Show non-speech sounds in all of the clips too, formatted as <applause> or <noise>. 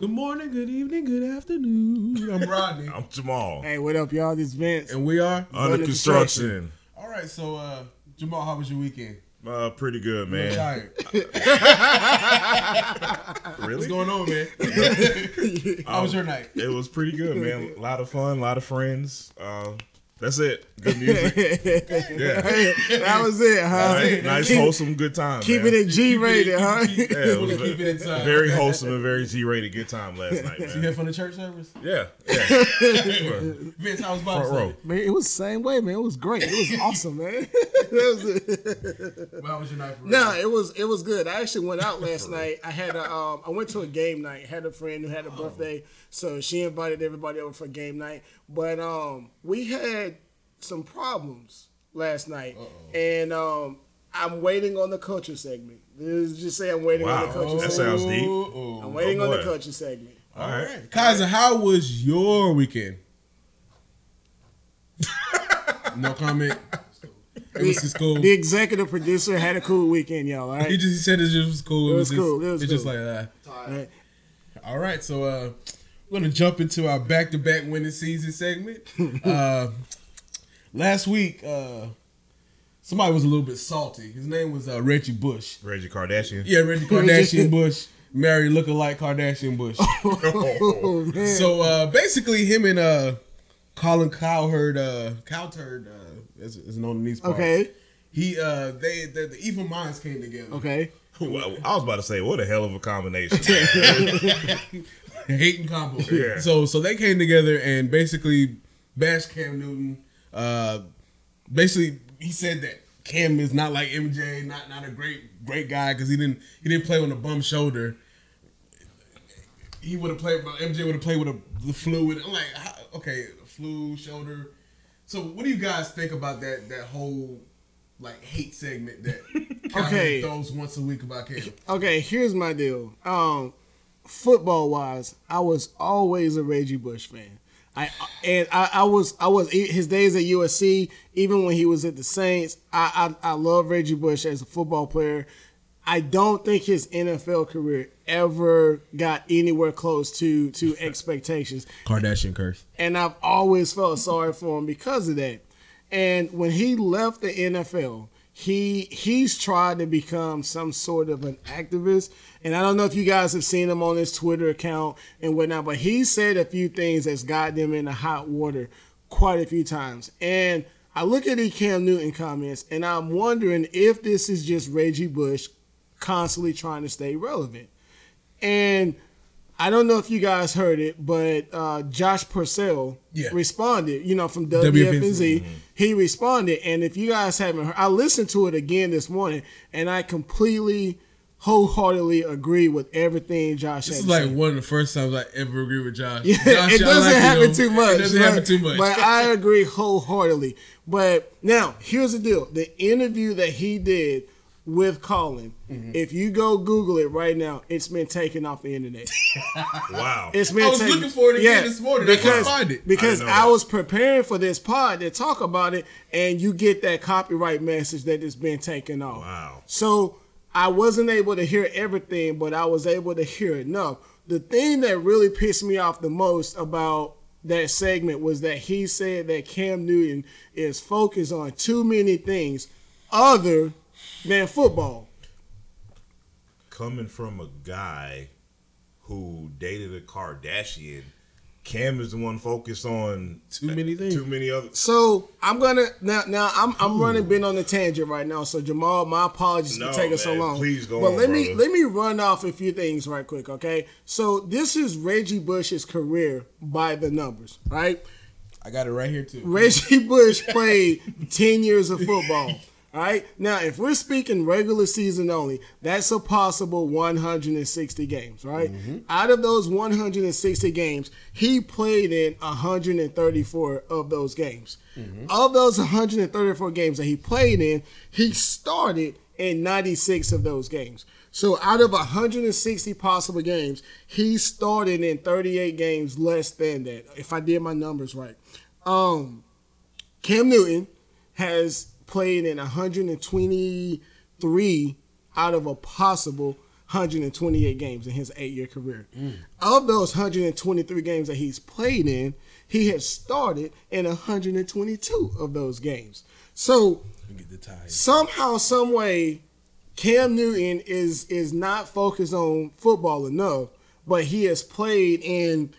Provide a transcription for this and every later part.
Good morning, good evening, good afternoon. I'm Rodney. I'm Jamal. Hey, what up, y'all? This Vince. and we are. Under Under construction. All right, so uh Jamal, how was your weekend? Uh, pretty good, I'm man. tired. <laughs> Really? What's going on, man? <laughs> how was your night? It was pretty good, man. A lot of fun, a lot of friends. Uh, that's it. Good music. <laughs> Yeah. that was it, huh? Nice, nice Keep- wholesome, good time. Keep man. it in G rated, huh? Yeah, it was Keep it inside. very wholesome and very G-rated good time last night, man. You man. here from the church service? Yeah, yeah. <laughs> Vince, how was Bible Front row. Man, it was the same way, man. It was great. It was awesome, man. <laughs> It was- it. Well, how was your night? For real? no, it was it was good. I actually went out last night. I had a um, I went to a game night. Had a friend who had a birthday, so she invited everybody over for game night. But um, we had some problems last night, and um, I'm waiting on the culture segment. This is just say I'm waiting on the culture That segment. sounds deep. Ooh, I'm waiting Oh, on the culture segment. All right. Kaiser, how was your weekend? <laughs> no comment. It was just cool. The executive producer had a cool weekend, y'all. All He right. just said it just was cool. It was just, cool. It was it's just like that. All right. All right, so uh, we're gonna jump into our back-to-back winning season segment. <laughs> uh, last week, uh, somebody was a little bit salty. His name was uh, Reggie Bush. Reggie Kardashian. Yeah, Reggie <laughs> Kardashian Bush married lookalike Kardashian Bush. <laughs> Oh so uh, basically, him and uh, Colin Cowherd, uh, Cowherd, uh, as, as known in these parts. okay. He, uh, they, the, the evil minds came together. Okay. Well, I was about to say, what a hell of a combination. <laughs> hating combo. Yeah. So so they came together and basically bashed Cam Newton. Uh, basically, he said that Cam is not like MJ, not not a great great guy because he didn't he didn't play on a bum shoulder. He would have played. MJ would have played with a the fluid. I'm like, how, okay, flu shoulder. So what do you guys think about that that whole like hate segment that <laughs> Okay. throws once a week about Cam? Okay, here's my deal. Um, football wise, I was always a Reggie Bush fan. I and I, I was I was his days at USC, even when he was at the Saints. I I, I love Reggie Bush as a football player. I don't think his NFL career ever got anywhere close to to <laughs> expectations Kardashian curse. and I've always felt sorry for him because of that. And when he left the NFL, he he's tried to become some sort of an activist. And I don't know if you guys have seen him on his Twitter account and whatnot, but he said a few things that's got them in the hot water quite a few times. And I look at the Cam Newton comments, and I'm wondering if this is just Reggie Bush constantly trying to stay relevant. And I don't know if you guys heard it, but uh, Josh Purcell Yeah. responded, you know, from WFNZ. WFNZ. He responded. And if you guys haven't heard, I listened to it again this morning, and I completely, wholeheartedly agree with everything Josh said. This is like say. one of the first times I ever agree with Josh. Yeah, Josh, it doesn't like you, happen too much. It doesn't but, happen too much. But I agree wholeheartedly. But now, here's the deal: the interview that he did with Colin. Mm-hmm. If you go Google it right now, it's been taken off the internet. <laughs> wow. It's been I was taken- looking for it again this morning. I couldn't because find it. because I I, was preparing for this pod to talk about it, and you get that copyright message that it's been taken off. Wow. So I wasn't able to hear everything, but I was able to hear enough. The thing that really pissed me off the most about that segment was that he said that Cam Newton is focused on too many things other than football. Coming from a guy who dated a Kardashian, Cam is the one focused on Too many things. Too many other. So I'm gonna now. Now I'm I'm running been on the tangent right now. So Jamal, my apologies No, for taking so long. Please go But on, let me let me run off a few things right quick. Okay. So this is Reggie Bush's career by the numbers, right? I got it right here too. Reggie Bush played 10 years of football. All right. Now, if we're speaking regular season only, that's a possible 160 games, right? Out of those 160 games, he played in 134 of those games. Of those 134 games that he played in, he started in 96 of those games. So out of 160 possible games, he started in 38 games less than that. If I did my numbers right. Um, Cam Newton has played in 123 out of a possible 128 games in his eight year career. Mm. Of those 123 games that he's played in, he has started in 122 of those games. So Get the tie. somehow, some way, Cam Newton is is not focused on football enough, but he has played in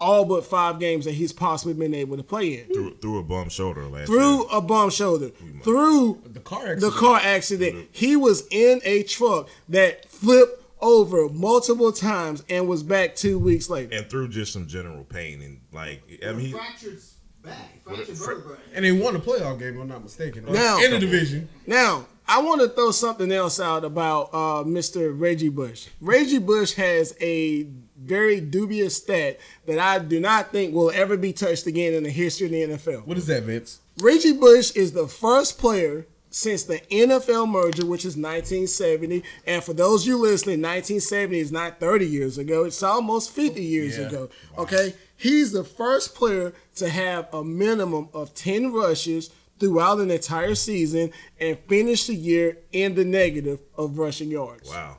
all but five games that he's possibly been able to play in. through, through a bum shoulder last Through year. a bum shoulder, through The car the accident. car accident, he was in a truck that flipped over multiple times and was back two weeks later. and through just some general pain and like I mean he, fractured back, fractured vertebrae. And they won a playoff game, if I'm not mistaken. Now- in the division. Now, I want to throw something else out about uh, Mr. Reggie Bush. Reggie Bush has a very dubious stat that I do not think will ever be touched again in the history of the NFL. What is that, Vince? Reggie Bush is the first player since the NFL merger, which is 1970. And for those of you listening, 1970 is not 30 years ago, it's almost 50 years Yeah. ago. Okay? He's the first player to have a minimum of 10 rushes throughout an entire season and finish the year in the negative of rushing yards wow.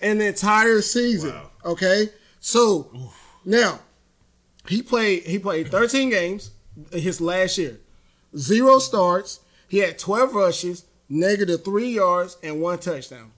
an entire season. Wow. Okay, so now he played. He played 13 games his last year, zero starts. He had 12 rushes, negative three yards, and one touchdown.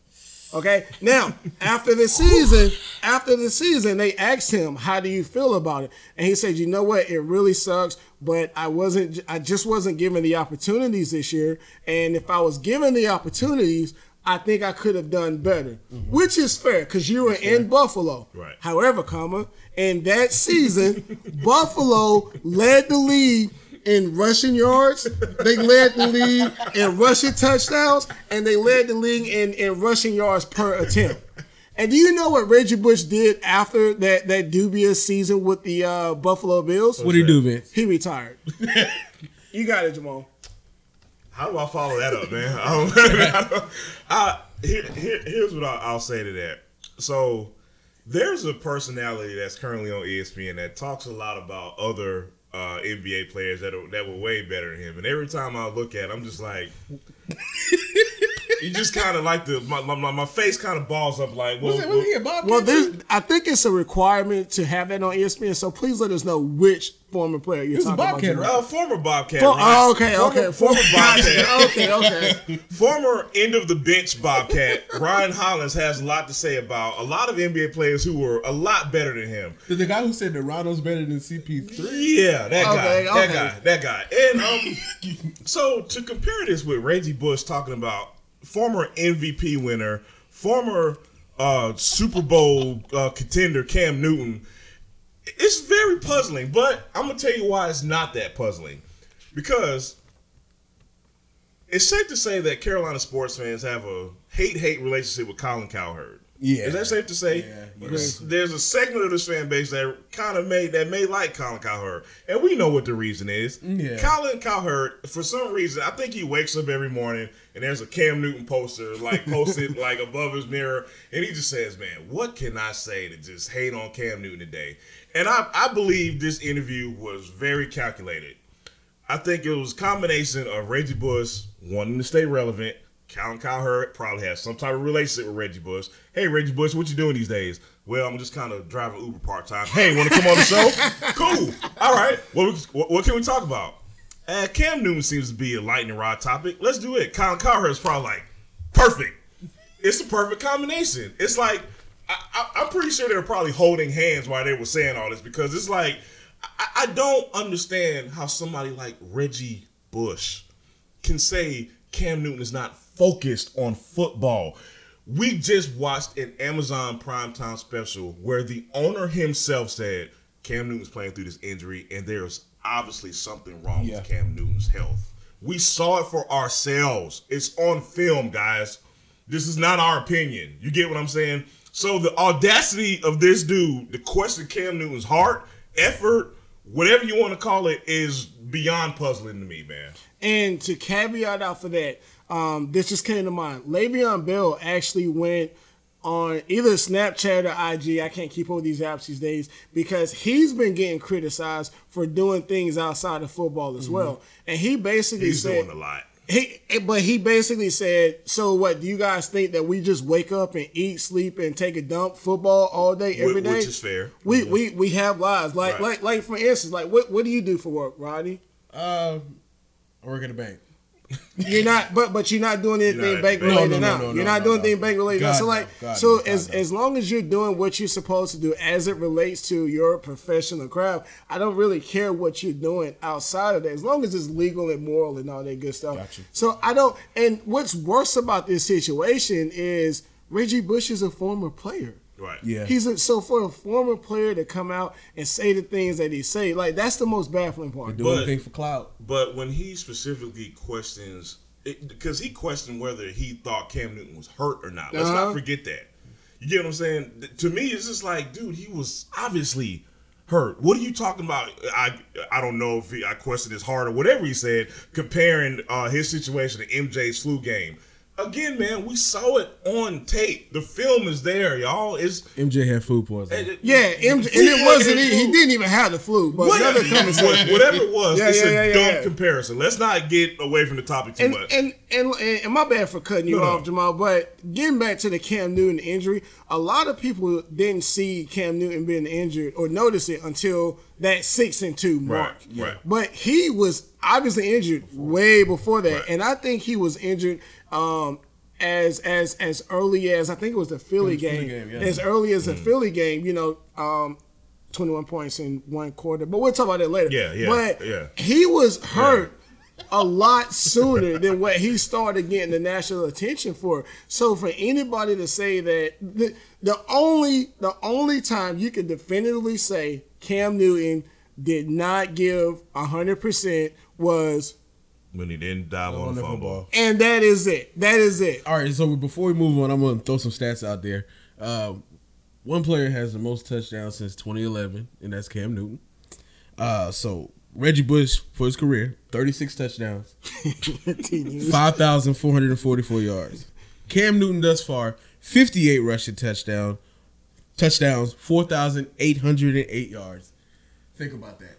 Okay, now <laughs> after the season, after the season, they asked him, "How do you feel about it?" And he said, "You know what? It really sucks, but I wasn't. I just wasn't given the opportunities this year. And if I was given the opportunities." I think I could have done better, mm-hmm. which is fair because you were in Buffalo. Right. However, comma in that season, <laughs> Buffalo led the league in rushing yards. They led the league in rushing touchdowns, and they led the league in, in rushing yards per attempt. And do you know what Reggie Bush did after that, that dubious season with the uh, Buffalo Bills? What did you do, Vince? He retired. <laughs> you got it, Jamal. How do I follow that up, man? <laughs> I don't, I, here, here, here's what I'll, I'll say to that. So, there's a personality that's currently on ESPN that talks a lot about other uh, NBA players that are, that were way better than him. And every time I look at, it, I'm just like, you just kind of like the my, my, my face kind of balls up like, well, Was it, was he Bob Well, Kennedy? there's, I think it's a requirement to have that on ESPN. So please let us know which former player you're was a talking about. Bobcat, Jamal. right? uh, former Bobcat. For- Ryan- oh, okay, former, okay. Former <laughs> Bobcat. okay, okay. <laughs> Former end of the bench Bobcat Ryan Hollins has a lot to say about a lot of NBA players who were a lot better than him. The, the guy who said that Rondo's better than CP3. Yeah, that guy, Okay, that guy, that guy. And um, so to compare this with Reggie Bush talking about former MVP winner, former uh, Super Bowl uh, contender Cam Newton, it's very puzzling. But I'm gonna tell you why it's not that puzzling, because it's safe to say that Carolina sports fans have a hate-hate relationship with Colin Cowherd. Yeah. is that safe to say? Yeah, There's- There's a segment of this fan base that kind of made that may like Colin Cowherd, and we know what the reason is. Yeah. Colin Cowherd, for some reason, I think he wakes up every morning and there's a Cam Newton poster like posted <laughs> like above his mirror, and he just says, "Man, what can I say to just hate on Cam Newton today?" And I, I believe this interview was very calculated. I think it was a combination of Reggie Bush wanting to stay relevant. Colin Cowherd probably has some type of relationship with Reggie Bush. Hey, Reggie Bush, what you doing these days? Well, I'm just kind of driving Uber part time. Hey, want to come on the show? <laughs> cool. All right. What, what, what can we talk about? Uh, Cam Newton seems to be a lightning rod topic. Let's do it. Colin is probably like, perfect. It's the perfect combination. It's like I, I, I'm pretty sure they were probably holding hands while they were saying all this because it's like I, I don't understand how somebody like Reggie Bush can say Cam Newton is not focused on football. We just watched an Amazon primetime special where the owner himself said Cam Newton's playing through this injury and there's obviously something wrong Yeah. with Cam Newton's health. We saw it for ourselves. It's on film, guys. This is not our opinion. You get what I'm saying? So the audacity of this dude to question Cam Newton's heart, effort, whatever you want to call it, is beyond puzzling to me, man. And to caveat out for that, um, this just came to mind. Le'Veon Bell actually went on either Snapchat or IG. I can't keep up with these apps these days because he's been getting criticized for doing things outside of football as well. And he basically He's said, doing a lot. He, but he basically said, "So what? Do you guys think that we just wake up and eat, sleep, and take a dump football all day, every Which- day? which is fair. We we we have lives. Like Right. like like for instance, like what what do you do for work, Rodney? Uh, I work at a bank. You're not, but but you're not doing anything not- bank related no, no, now. no, you're not no, doing anything bank related now. So like, God, so God, as no. as long as you're doing what you're supposed to do as it relates to your professional craft, I don't really care what you're doing outside of that. As long as it's legal and moral and all that good stuff. Gotcha. So I don't. And what's worse about this situation is Reggie Bush is a former player. Right. Yeah. He's a, so for a former player to come out and say the things that he say, like that's the most baffling part. Do But- anything for clout. But when he specifically questions, because he questioned whether he thought Cam Newton was hurt or not. Let's Uh-huh. not forget that. You get what I'm saying? To me, it's just like, dude, he was obviously hurt. What are you talking about? I I don't know if he, I questioned his heart or whatever he said, comparing uh, his situation to MJ's flu game. Again, man, we saw it on tape. The film is there, y'all. It's MJ had food poisoning. Yeah, MJ, and it wasn't. He, he didn't even have the flu. But Whatever, another conversation. whatever it was, Yeah, it's yeah, a yeah, dumb yeah. comparison. Let's not get away from the topic too And, much. and and and my bad for cutting you No, no. off, Jamal. But getting back to the Cam Newton injury, a lot of people didn't see Cam Newton being injured or notice it until that six and two mark. Right, right. But he was obviously injured way before that, Right. and I think he was injured um, as as as early as I think it was the Philly was the game, Philly game, yeah. as early as the Philly game. You know. Um, 21 points in one quarter, but we'll talk about that later. Yeah, yeah, But yeah. he was hurt a lot sooner than what he started getting the national attention for. So for anybody to say that the, the only the only time you can definitively say Cam Newton did not give hundred percent was when he didn't dive on, On the the fumble. and that is it. That is it. All right, so before we move on, I'm gonna throw some stats out there. Uh, one player has the most touchdowns since 2011, and that's Cam Newton. Uh, so Reggie Bush for his career, 36 touchdowns, <laughs> 5,444 yards. Cam Newton thus far, 58 rushing touchdown, touchdowns, 4,808 yards. Think about that.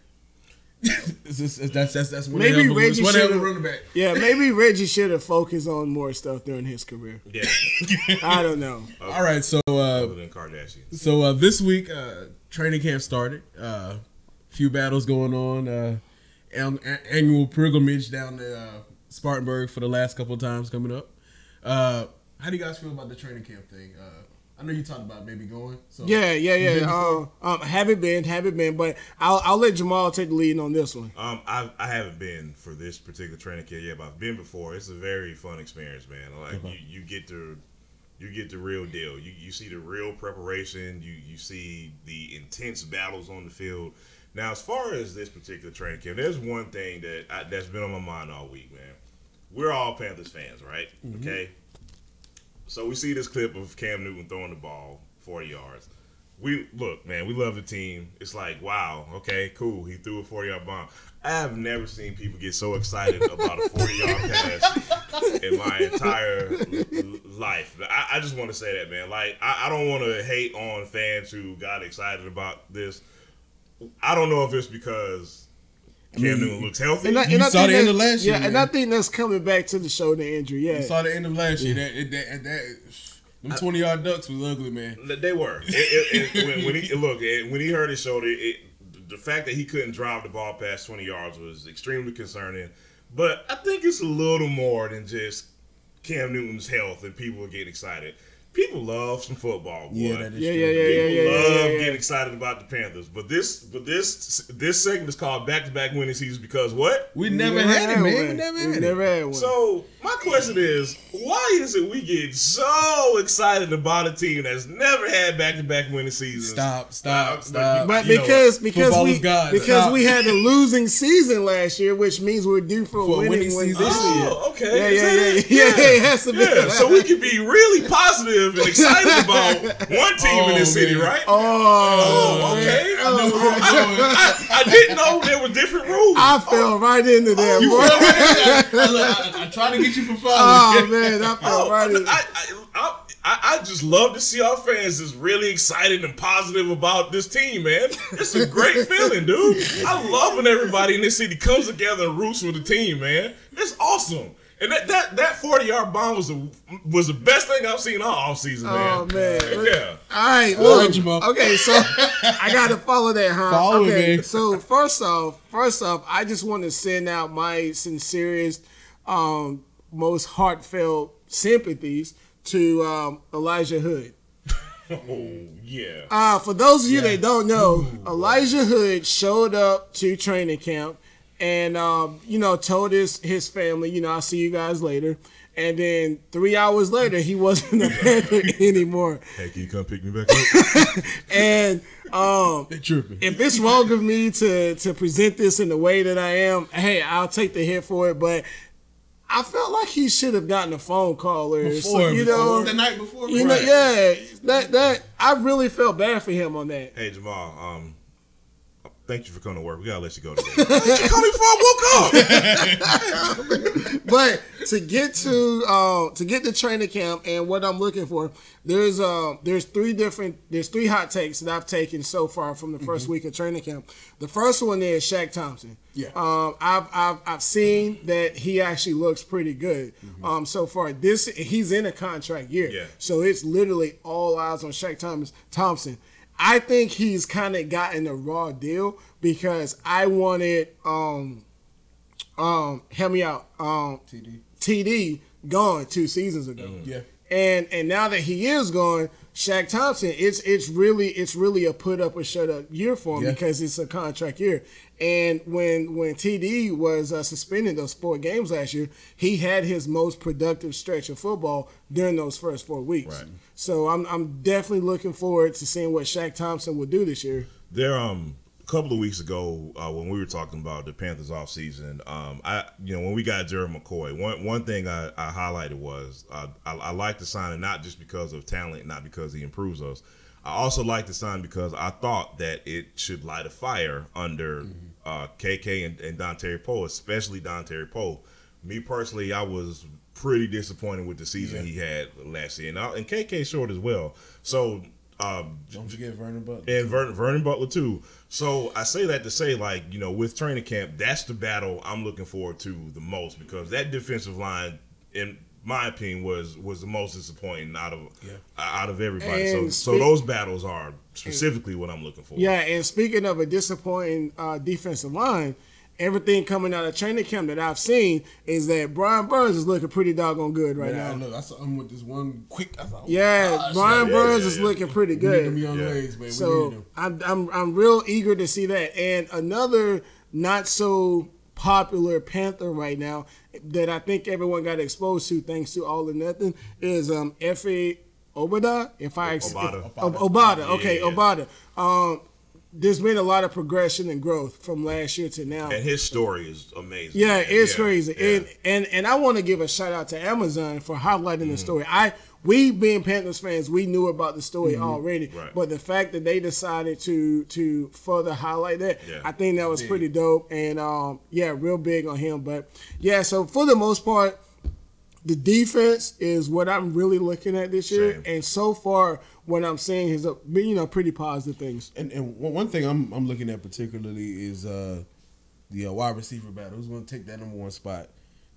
It's just- that's that's that's one Maybe of a- Reggie one hell of a should've- Yeah, maybe Reggie should have focused on more stuff during his career. Yeah, <laughs> I don't know. All right, so uh, other than Kardashian. So uh, this week, uh, training camp started. Uh, few battles going on. Uh, an- a- annual pilgrimage down to uh, Spartanburg for the last couple of times coming up. Uh, how do you guys feel about the training camp thing? I know you talked about maybe going. So Yeah, yeah, yeah. before? Uh, um, haven't been, haven't been, but I'll I'll let Jamal take the lead on this one. Um, I I haven't been for this particular training camp yet, but I've been before. It's a very fun experience, man. Like you, you get to you get the real deal. You you see the real preparation. You you see the intense battles on the field. Now, as far as this particular training camp, there's one thing that I, that's been on my mind all week, man. We're all Panthers fans, right? Okay. So we see this clip of Cam Newton throwing the ball 40 yards. We look, man, we love the team. It's like, wow, okay, cool. He threw a 40 yard bomb. I have never seen people get so excited about a 40 yard <laughs> pass in my entire life. I, I just want to say that, man. Like, I, I don't want to hate on fans who got excited about this. I don't know if it's because Cam mean, Newton looks healthy. And I, You and I saw think the end of last year, Yeah, and. I think that's coming back to the shoulder injury. Yeah, You saw the end of last year. That, it- that, that, them 20 yard ducks was ugly, man. They were. It, it, it, when, when he <laughs> look, it, when he hurt his shoulder, it, the fact that he couldn't drive the ball past twenty yards was extremely concerning. But I think it's a little more than just Cam Newton's health and people are getting excited. People love some football. Boy. Yeah, that is Yeah, true. yeah, yeah, People yeah, yeah, love yeah, yeah. getting excited about the Panthers, but this, but this, this segment is called "Back to Back Winning Seasons" because what? We never had it, man. We one. never We had it. never had one. So my question is, why is it we get so excited about a team that's never had back-to-back winning seasons? Stop, stop, Uh, stop. But you know, because because we is God. because Stop. we had a losing season last year, which means we're due for, For a a winning, winning season this this year. year. Oh, okay. Yeah, Is yeah, yeah, yeah, <laughs> yeah, it has to be. Yeah, so we can be really positive and excited <laughs> about one team in this Oh, city, man. right? Oh, Oh, okay. Oh, man. I, I didn't know there were different rules. I fell right into that. Oh, you boy. fell right in. <laughs> I, look, I, I tried to get you for five. Oh man, I fell Oh, right in. I, I, I, I just love to see our fans is really excited and positive about this team, man. It's a great feeling, dude. I love when everybody in this city comes together and roots for the team, man. It's awesome. And that that, that forty yard bomb was the was the best thing I've seen all off season, man. Oh man. Yeah. All right, All look. right, Jamal. Okay, so <laughs> I gotta follow that, huh? Follow it, okay, man. so first off, first off, I just want to send out my sincerest, um, most heartfelt sympathies to um, Elijah Hood. <laughs> Oh yeah. Uh, for those of you that don't know, Elijah Hood showed up to training camp and, um, you know, told his, his family, you know, I'll see you guys later. And then three hours later, he wasn't a Panther <laughs> <laughs> anymore. Hey, can you come pick me back up? <laughs> And um, if it's wrong of me to to present this in the way that I am, hey, I'll take the hit for it. But I felt like he should have gotten a phone call or Before, so, you know, the night before. you know, yeah, that that I really felt bad for him on that. hey Jamal, um, thank you for coming to work. We gotta let you go today. <laughs> you called me before I woke up. <laughs> but to get to uh, to get to training camp and what I'm looking for, there's uh there's three different there's three hot takes that I've taken so far from the 1st week of training camp. The first one is Shaq Thompson. Yeah. Um, I've, I've I've seen that he actually looks pretty good. Um, so far this he's in a contract year. Yeah. So it's literally all eyes on Shaq Thomas Thompson. I think he's kind of gotten a raw deal because I wanted um um help me out um TD. TD gone two seasons ago. Yeah. And and now that he is gone, Shaq Thompson, it's it's really it's really a put up or shut up year for him Yeah. because it's a contract year. And when when TD was uh, suspended those four games last year, he had his most productive stretch of football during those first four weeks. Right. So I'm I'm definitely looking forward to seeing what Shaq Thompson will do this year. There, um, couple of weeks ago, uh, when we were talking about the Panthers off season, um, I, you know, when we got Jerry McCoy, one one thing I, I highlighted was uh, I, I like the signing not just because of talent, not because he improves us. I also like the sign because I thought that it should light a fire under uh, KK and, and Dontari Poe, especially Dontari Poe. Me personally, I was pretty disappointed with the season he had last year, and, I, and KK short as well. So. Um, Don't forget Vernon Butler. and Vernon, Vernon Butler too. So I say that to say, like you know, with training camp, that's the battle I'm looking forward to the most because that defensive line, in my opinion, was was the most disappointing out of Yeah. out of everybody. So And so those battles are specifically what I'm looking for. Yeah, and speaking of a disappointing uh, defensive line, everything coming out of training camp that I've seen is that Brian Burns is looking pretty doggone good right Man, I now. look, I saw him with this one quick. I thought, oh, Yeah, gosh, Brian yeah, Burns yeah, is yeah. looking pretty we need them good. young Yeah. legs, man. we need So. I'm, I'm I'm real eager to see that. And another not so popular Panther right now that I think everyone got exposed to thanks to All or Nothing is um Efe Obada. If I ex- Obada. if- Ob- Obada. Okay, Yeah. Obada. Um, there's been a lot of progression and growth from last year to now. And his story is amazing. Yeah, man. it's Yeah, crazy. yeah. And and and I want to give a shout out to Amazon for highlighting Mm-hmm. the story. I we being Panthers fans, we knew about the story already. Mm-hmm. Right. But the fact that they decided to to further highlight that, Yeah. I think that was pretty dope. And um, yeah, real big on him. But yeah, so for the most part, the defense is what I'm really looking at this year. Same. And so far, what I'm seeing is a you know pretty positive things. And and one one thing I'm I'm looking at particularly is uh the uh, wide receiver battle. Who's going to take that number one spot?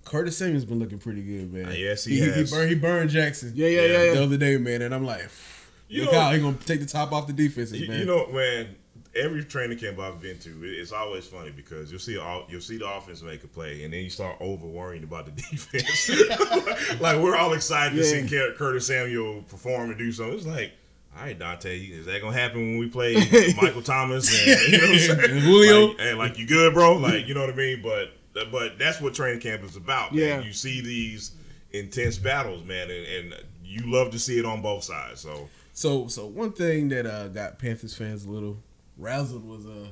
Curtis Samuel's been looking pretty good, man. Uh, yes, he he, has. burned, he burned Jackson. Yeah, yeah, yeah, yeah. The other day, man, and I'm like, You look know- out, he gonna take the top off the defenses, man. you know, what, man, every training camp I've been to, it's always funny because you'll see all you'll see the offense make a play, and then you start over worrying about the <laughs> defense. <laughs> like we're all excited to see Cur- Curtis Samuel perform and do something. It's like, all right, Donte, is that gonna happen when we play <laughs> Michael Thomas? And, you know what I'm? And Julio. Like, and like you good, bro? Like you know what I mean? But but that's what training camp is about. man. You see these intense battles, man, and, and you love to see it on both sides. So. So so one thing that uh, got Panthers fans a little razzled was a uh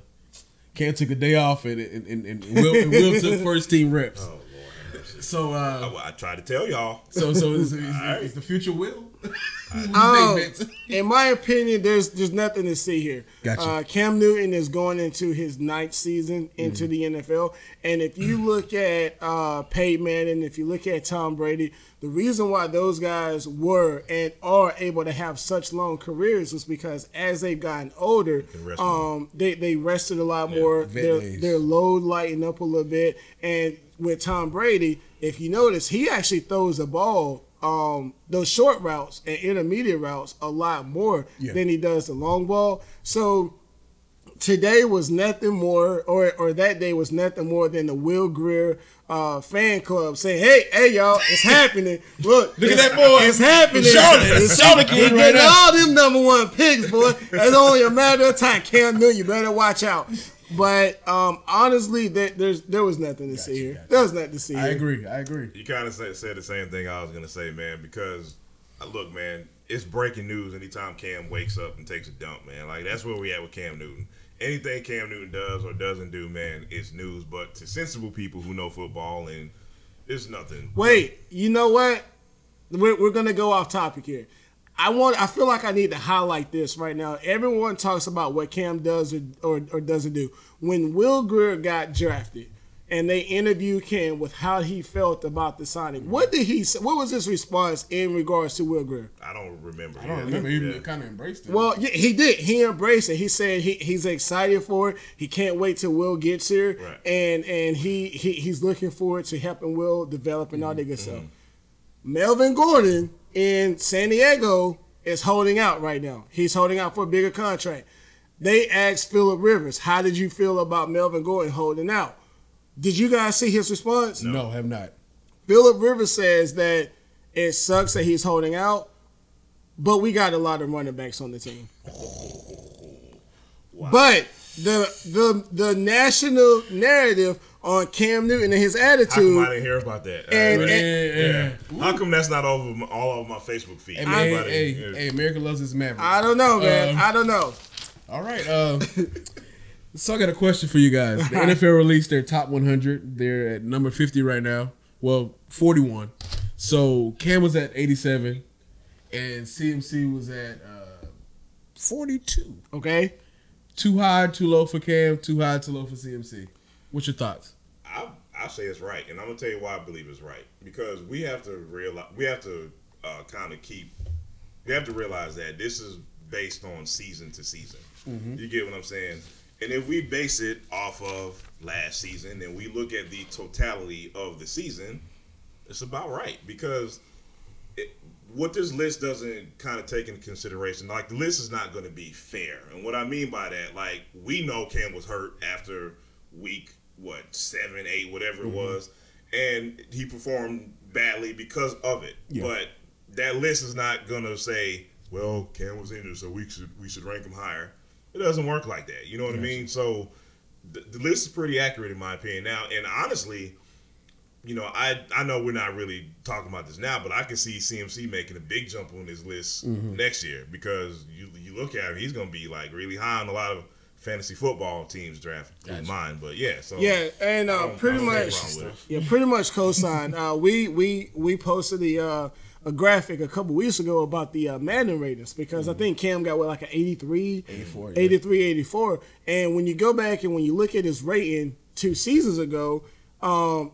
Cam took a day off and and, and, and Will, and Will took first team reps. Oh. So uh I, I tried to tell y'all. so so is, is, <laughs> All right. is the future Will? <laughs> Um, in my opinion, there's there's nothing to see here. Gotcha. Uh, Cam Newton is going into his ninth season into Mm. the NFL, and if you look at uh, Peyton Manning, if you look at Tom Brady, the reason why those guys were and are able to have such long careers is because as they've gotten older, um, they they rested a lot more. Their their load lightened up a little bit, and with Tom Brady, if you notice, he actually throws the ball. Um, those short routes and intermediate routes a lot more Yeah. than he does the long ball. So today was nothing more, or or that day was nothing more than the Will Grier uh, fan club saying, "Hey, hey, y'all, it's <laughs> happening! Look, Look at that boy. It's happening! Charlotte. It's Charlotte kid right all them number one picks, boy. It's only a matter of time. Cam Newton, you better watch out." But um, honestly, there, there's there was nothing to see here. gotcha. There was nothing to see. I here. agree. I agree. You kind of say, said the same thing I was gonna say, man. Because uh, look, man, it's breaking news anytime Cam wakes up and takes a dump, man. Like that's where we at with Cam Newton. Anything Cam Newton does or doesn't do, man, it's news. But to sensible people who know football, and it's nothing. Wait, you know what? We're, we're gonna go off topic here. I want. I feel like I need to highlight this right now. Everyone talks about what Cam does or, or, or doesn't do. When Will Grier got drafted, and they interviewed Cam with how he felt about the signing, what did he? say? What was his response in regards to Will Grier? I don't remember. I don't remember. He Yeah. kind of embraced it. Well, yeah, he did. He embraced it. He said he, he's excited for it. He can't wait till Will gets here, Right. and and he, he he's looking forward to helping Will develop and all that good Mm-hmm. stuff. Melvin Gordon in San Diego is holding out right now. He's holding out for a bigger contract. They asked Philip Rivers, "How did you feel about Melvin Gordon holding out?" Did you guys see his response? no, have not. Philip Rivers says that it sucks that he's holding out, but we got a lot of running backs on the team. But the the the national narrative on Cam Newton and his How come I didn't hear about that? And- Uh, Yeah, yeah. How come that's not over my, all over my Facebook feed? Hey, man, Everybody- hey, yeah. hey, America loves its Mavericks. I don't know, man. Um, I don't know. All right. Uh, <laughs> so I got a question for you guys. The <laughs> NFL released their top 100. They're at number 50 right now. Well, 41. So Cam was at 87, and CMC was at uh, 42. Okay, Too high, too low for Cam. Too high, too low for CMC. What's your thoughts? I I say it's right, and I'm gonna tell you why I believe it's right. Because we have to realize we have to uh, kind of keep we have to realize that this is based on season to season. You get what I'm saying? And if we base it off of last season and we look at the totality of the season, it's about right because it, what this list doesn't kind of take into consideration, like the list is not going to be fair. And what I mean by that, like we know Cam was hurt after week what seven, eight, whatever Mm-hmm. it was, and he performed badly because of it. Yeah. But that list is not going to say, well, Cam was injured, so we should we should rank him higher. It doesn't work like that. You know what I mean? So the, the list is pretty accurate in my opinion now. And honestly, you know, I I know we're not really talking about this now, but I can see CMC making a big jump on his list Mm-hmm. next year because you you look at him, he's going to be like really high on a lot of fantasy football teams draft Gotcha. mine. But yeah, so yeah, and uh, pretty I don't have a much, problem with it. yeah, pretty much co-sign. Uh, we we we posted the uh, a graphic a couple weeks ago about the uh, Madden ratings because I think Cam got what like an 83, 84, yeah. 83, 84. And when you go back and when you look at his rating two seasons ago, um,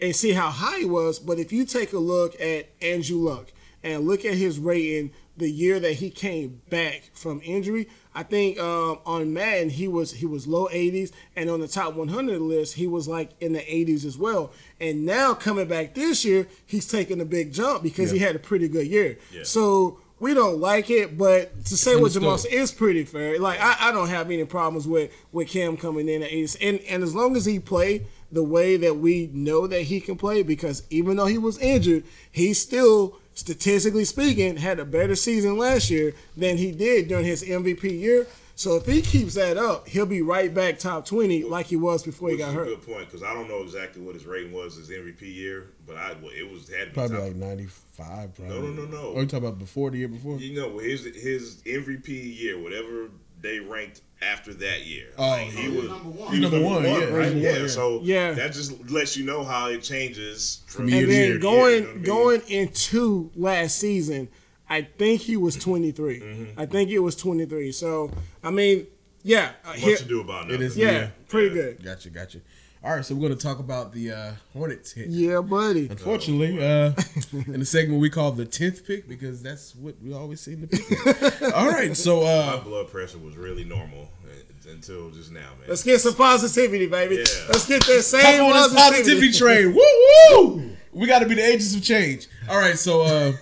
and see how high he was, but if you take a look at Andrew Luck and look at his rating the year that he came back from injury, I think um, on Madden he was he was low 80s, and on the top 100 list he was like in the 80s as well. And now coming back this year, he's taking a big jump because he had a pretty good year. Yeah. So we don't like it, but to say what Jamal understood. said, pretty fair. Like I, I don't have any problems with with Cam coming in at 80s, and and as long as he play the way that we know that he can play, because even though he was injured, he still statistically speaking had a better season last year than he did during his MVP year. So if he keeps that up, he'll be right back top 20 like he was before he got is a hurt. good point because I don't know exactly what his rating was his MVP year, but I well, it was had to be Probably top. like 95. Probably. No, no, no, no. Oh, you talking about before the year before? You know, his his MVP year, whatever they ranked after that year. Oh, like, he he was was number one. He was Number number one, one, yeah, right? number Yeah. yeah. So Yeah. that just lets you know how it changes from year and to year going year, you know what I mean? going into last season, I think he was 23. I think it was 23. So I mean, yeah, uh, What here- to do about It is- yeah, Yeah. pretty good. Gotcha, gotcha. All right, so we're gonna talk about the uh, Hornets hit. Yeah, buddy. Unfortunately, uh, in the segment we call the tenth pick because that's what we always seem to pick. <laughs> All right, so My uh, blood pressure was really normal uh, until just now, man. Let's get some positivity, baby. Yeah. Let's get that hop same on this positivity. positivity train. Woo woo! We got to be the agents of change. All right, so uh,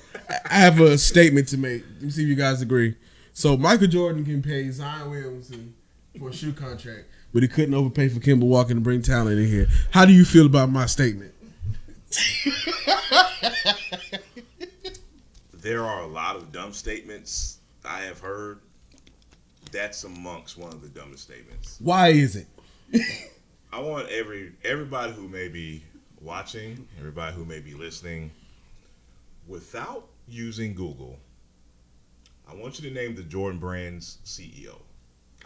I have a statement to make. Let me see if you guys agree. So Michael Jordan can pay Zion Williamson for a shoe contract, but he couldn't overpay for Kemba Walker to bring talent in here. How do you feel about my statement? there are a lot of dumb statements I have heard. That's amongst one of the dumbest statements. Why is it? I want every everybody who may be watching, everybody who may be listening, without using Google, I want you to name the Jordan Brand's CEO.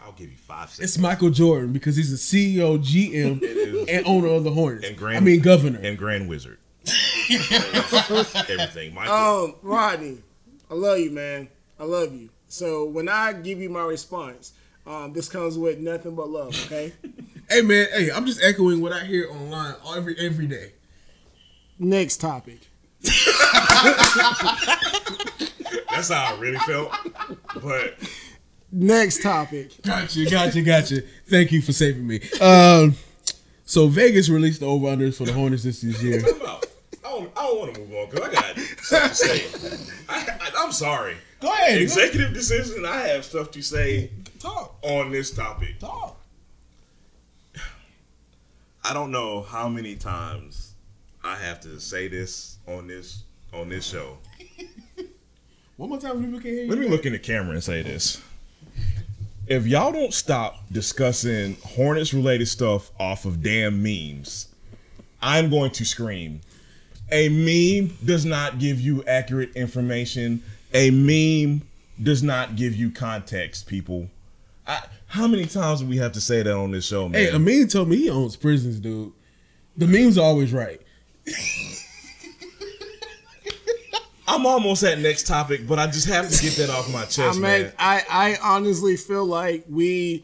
I'll give you five seconds. It's Michael Jordan because he's the CEO, GM, and owner of the Hornets. And Grand- I mean, governor. and Grand Wizard. <laughs> Everything. Michael. Um, Rodney, I love you, man. I love you. So when I give you my response, um, this comes with nothing but love. Okay. <laughs> hey man, hey, I'm just echoing what I hear online every every day. Next topic. <laughs> That's how I really felt. But Next topic. Gotcha, gotcha, gotcha. Thank you for saving me. Um, so Vegas released the over unders for the Hornets this this year. what about? I don't, I don't want to move on because I got stuff to say. <laughs> I, I, I'm sorry. Go ahead, Executive decision. I have stuff to say talk, on this topic. talk. I don't know how many times I have to say this on this on this show. <laughs> One more time, people can hear you. Let me look in the camera and say this. If y'all don't stop discussing Hornets related stuff off of damn memes, I'm going to scream. A meme does not give you accurate information. A meme does not give you context, people. I, how many times do we have to say that on this show, man? Hey, Amin told me he owns prisons, dude. The memes are always right. <laughs> I'm almost at next topic, but I just have to get that off my I chest, mean, man. I, mean, I honestly feel like we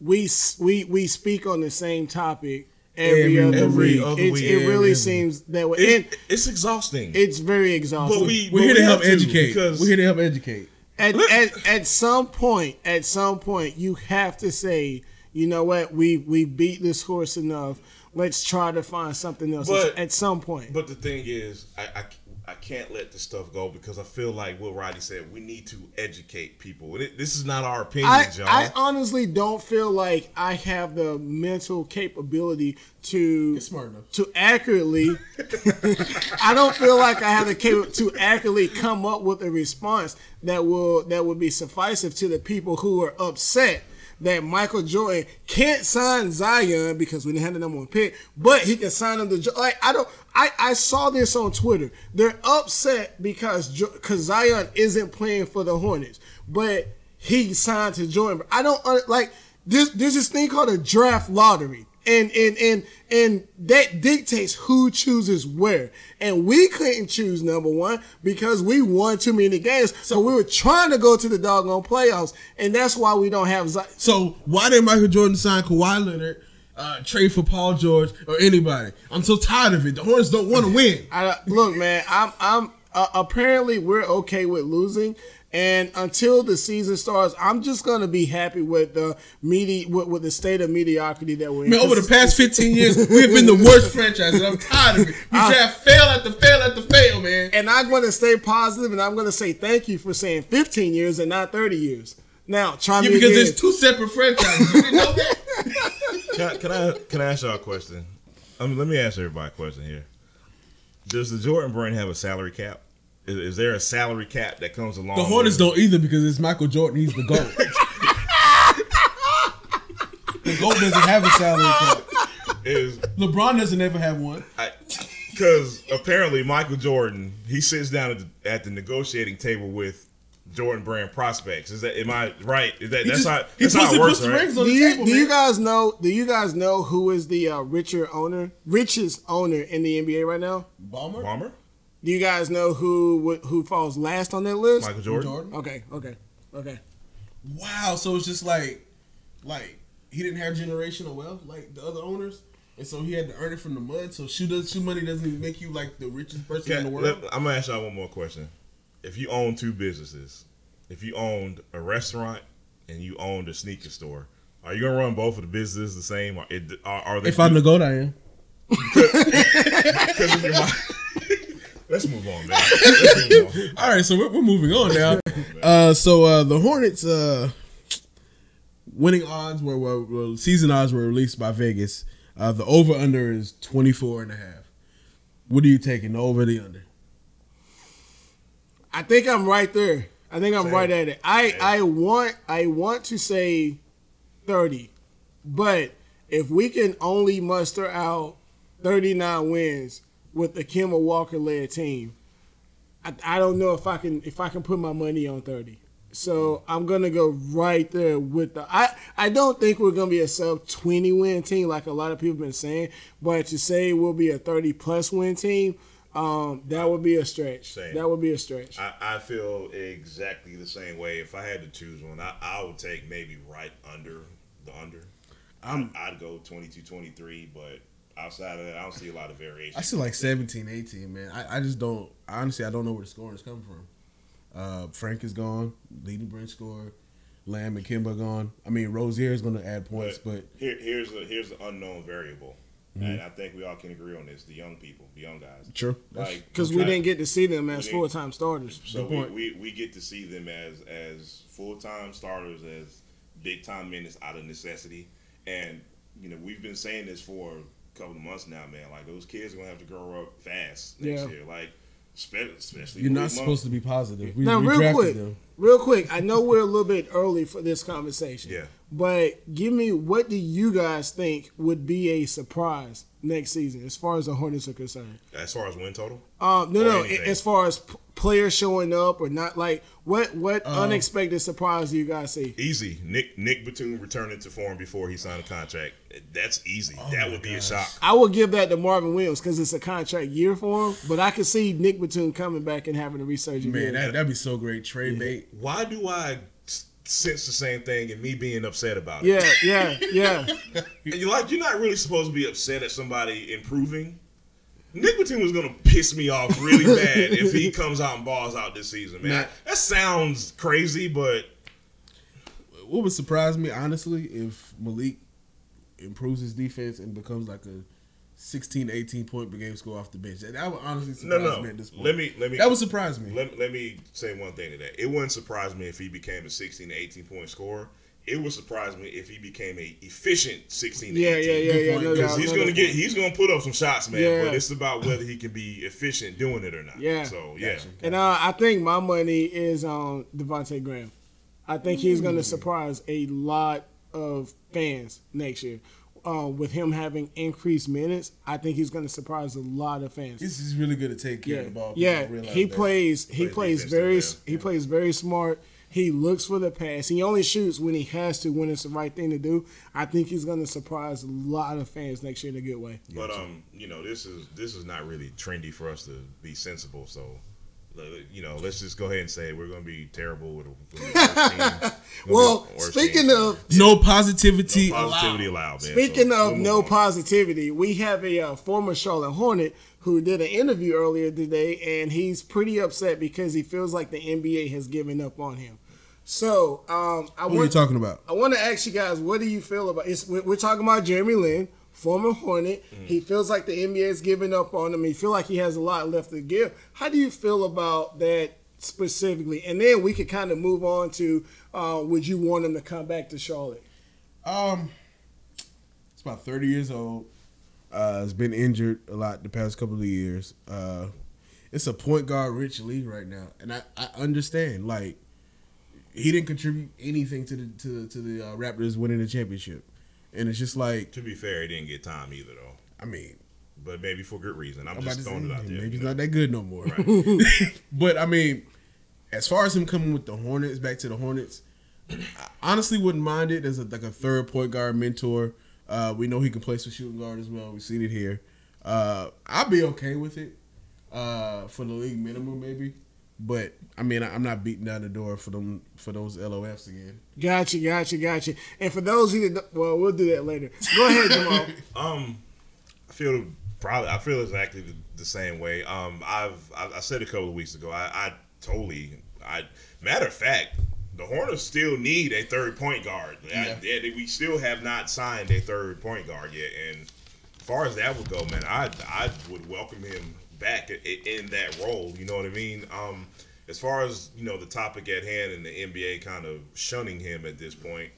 we we we speak on the same topic every, Every- other every week. other It's- week. It really Every- seems that way. It's, and it's exhausting. it's very exhausting. but we We're but here we to help educate. because We're here to help educate. at, at at some point, at some point, you have to say, you know what, we we beat this horse enough. Let's try to find something else. But- at some point, But the thing is, I, I, I can't let this stuff go because I feel like Will Roddy said we need to educate people. This is not our I, opinions, y'all. I honestly don't feel like I have the mental capability to smart enough. to accurately. <laughs> I don't feel like I have the cap to accurately come up with a response that will that would be sufficient to the people who are upset that Michael Jordan can't sign Zion because we didn't have the number one pick, but he can sign him to Jo- like I don't. I, I saw this on Twitter. They're upset because because Zion isn't playing for the Hornets, but he signed to Jordan. I don't uh, like this. There's this thing called a draft lottery and and and and that dictates who chooses where. And we couldn't choose number one because we won too many games. So we were trying to go to the doggone playoffs, and that's why we don't have. Z- So why did Michael Jordan sign Kawhi Leonard, uh, trade for Paul George or anybody? I'm so tired of it. The Hornets don't want to win. <laughs> I, look, man, I'm I'm uh, apparently we're okay with losing. And until the season starts, I'm just gonna be happy with the medi- with, with the state of mediocrity that we're in. Man, over the past 15 years, <laughs> we've been the worst franchise, and I'm tired of it. We I- draft fail after fail after fail, man. and I'm going to stay positive, and I'm going to say thank you for saying 15 years and not 30 years. Now, try Yeah, because again. there's two separate franchises. You didn't know that? Can, I, can I can I ask y'all a question? I mean, let me ask everybody a question here. Does the Jordan brand have a salary cap? Is, is there a salary cap that comes along? The Hornets with- don't either because it's Michael Jordan. He's the GOAT. the GOAT doesn't have a salary cap. Is LeBron doesn't ever have one. because apparently Michael Jordan he sits down at the, at the negotiating table with Jordan Brand prospects. Is that am I right? Is that He that's just, how he that's puts, how it works, right? rings on do the you table, do you guys know? Do you guys know who is the uh, richer owner, richest owner in the NBA right now? Ballmer? Bomber? Do you guys know who who falls last on that list? Michael Jordan. Jordan. Okay, okay, okay. Wow. So it's just like, like he didn't have generational wealth like the other owners, and so he had to earn it from the mud. So shoe does shoe money doesn't even make you like the richest person Okay, in the world. let- I'm gonna ask y'all one more question. If you own two businesses, if you owned a restaurant and you owned a sneaker store, are you gonna run both of the businesses the same? Or it, are, are they? if I'm the goat, I am. because of your. Let's move on, man. Move on. <laughs> All right, so we're, we're moving on now. <laughs> Uh, so uh, the Hornets uh, winning odds were, were, were season odds were released by Vegas. Uh, the over under is 24 and a half. What are you taking, the over or the under? I think I'm right there. I think I'm Same. right at it. I Same. I want I want to say thirty, but if we can only muster out thirty nine wins with the Kemba Walker led team, I, I don't know if I can if I can put my money on thirty. So I'm gonna go right there with the. I I don't think we're gonna be a sub twenty win team like a lot of people have been saying, but to say we'll be a thirty plus win team, um, that would be a stretch. Same. That would be a stretch. I, I feel exactly the same way. If I had to choose one, I, I would take maybe right under the under. I'm- I'd, I'd go 22 23, but outside of that, I don't see a lot of variation. I see like 17, 18, man. I, I just don't, honestly, I don't know where the scoring is coming from. Uh, Frank is gone, leading bench scorer. Lamb and Kemba gone. I mean, Rozier is going to add points, but Here, here's the here's the unknown variable, Mm-hmm. and I think we all can agree on this: the young people, the young guys. true. That's- Like Because we didn't get to see them as full time starters. So Good we, point. we, we get to see them as as full time starters, as big time minutes out of necessity. And you know, we've been saying this for a couple of months now, man. Like those kids are gonna have to grow up fast next Yeah. year. Like especially You're not supposed Monk. to be positive. We, Now, we real quick, them. real quick. I know we're a little bit early for this conversation. Yeah. But give me what do you guys think would be a surprise next season as far as the Hornets are concerned? As far as win total, Um, no, Or no. anything. As far as players showing up or not, like what what Uh, unexpected surprise do you guys see? easy. Nick Nick Batum returning to form before he signed a contract. That's easy. Oh that my would be gosh. a shock. I would give that to Marvin Williams because it's a contract year for him. But I could see Nick Batum coming back and having a resurgence. Man, that, that'd be so great. Trade bait. Why do I s- sense the same thing and me being upset about it? yeah, yeah, yeah. <laughs> And you like you're not really supposed to be upset at somebody improving. Nick Batum was gonna piss me off really <laughs> bad if he comes out and balls out this season, man. Nah. That sounds crazy, but What would surprise me, honestly, if Malik improves his defense and becomes like a 16, 18 point per game score off the bench. That would honestly no, surprise no. me at this point. Let me let me that would surprise me. let, let me say one thing to that. It wouldn't surprise me if he became a 16 to 18 point scorer. It would surprise me if he became a efficient 16 to Yeah, 18. yeah, yeah, Good yeah. point, No because Because doubt, he's no gonna get he's gonna put up some shots, man. Yeah. But it's about whether he can be efficient doing it or not. Yeah. So yeah. Gotcha. And uh, I think my money is on Devonte' Graham. I think he's going to surprise a lot of fans next year. Uh, with him having increased minutes, I think he's going to surprise a lot of fans. He's, he's really good at taking care yeah, of the ball. Yeah. He plays. He Plays plays very. too, yeah. He plays very smart. He looks for the pass. He only shoots when he has to, when it's the right thing to do. I think he's going to surprise a lot of fans next year in a good way. But um, you know, this is this is not really trendy for us to be sensible. So, you know, let's just go ahead and say we're going to be terrible with a, with a <laughs> team. Well, speaking team. of No positivity, no positivity allowed. allowed. man. Speaking So, of no on. positivity, we have a uh, former Charlotte Hornet who did an interview earlier today, and he's pretty upset because he feels like the NBA has given up on him. So um, I What are you talking about? I want to ask you guys, what do you feel about? It's, we're we're talking about Jeremy Lin, former Hornet. Mm. He feels like the NBA is giving up on him. He feel like he has a lot left to give. How do you feel about that specifically? And then we could kind of move on to, uh, would you want him to come back to Charlotte? Um, it's about thirty years old. Uh, has been injured a lot the past couple of years. Uh, it's a point guard rich league right now, and I, I understand. Like, he didn't contribute anything to the to, to the uh, Raptors winning the championship, and it's just like, To be fair, he didn't get time either, though. I mean, But maybe for good reason. I'm I'm just throwing it out there. maybe he's know. not that good no more. Right. <laughs> But I mean, as far as him coming with the Hornets, back to the Hornets, I honestly wouldn't mind it as a, like a third point guard mentor. Uh, we know he can play some shooting guard as well. We've seen it here. Uh, I'd be okay with it. uh, for the league minimum, maybe. But I mean, I- I'm not beating down the door for them for those LOFs again. Gotcha, gotcha, gotcha. And for those who didn't, well, we'll do that later. Go ahead, <laughs> Jamal. Um, I feel probably I feel exactly the, the same way. Um, I've I, I said a couple of weeks ago. I, I totally. I matter of fact, the Hornets still need a third point guard. I- Yeah. yeah, we still have not signed a third point guard yet. And as far as that would go, man, I I would welcome him back in that role. You know what I mean? Um, as far as you know, the topic at hand and the NBA kind of shunning him at this point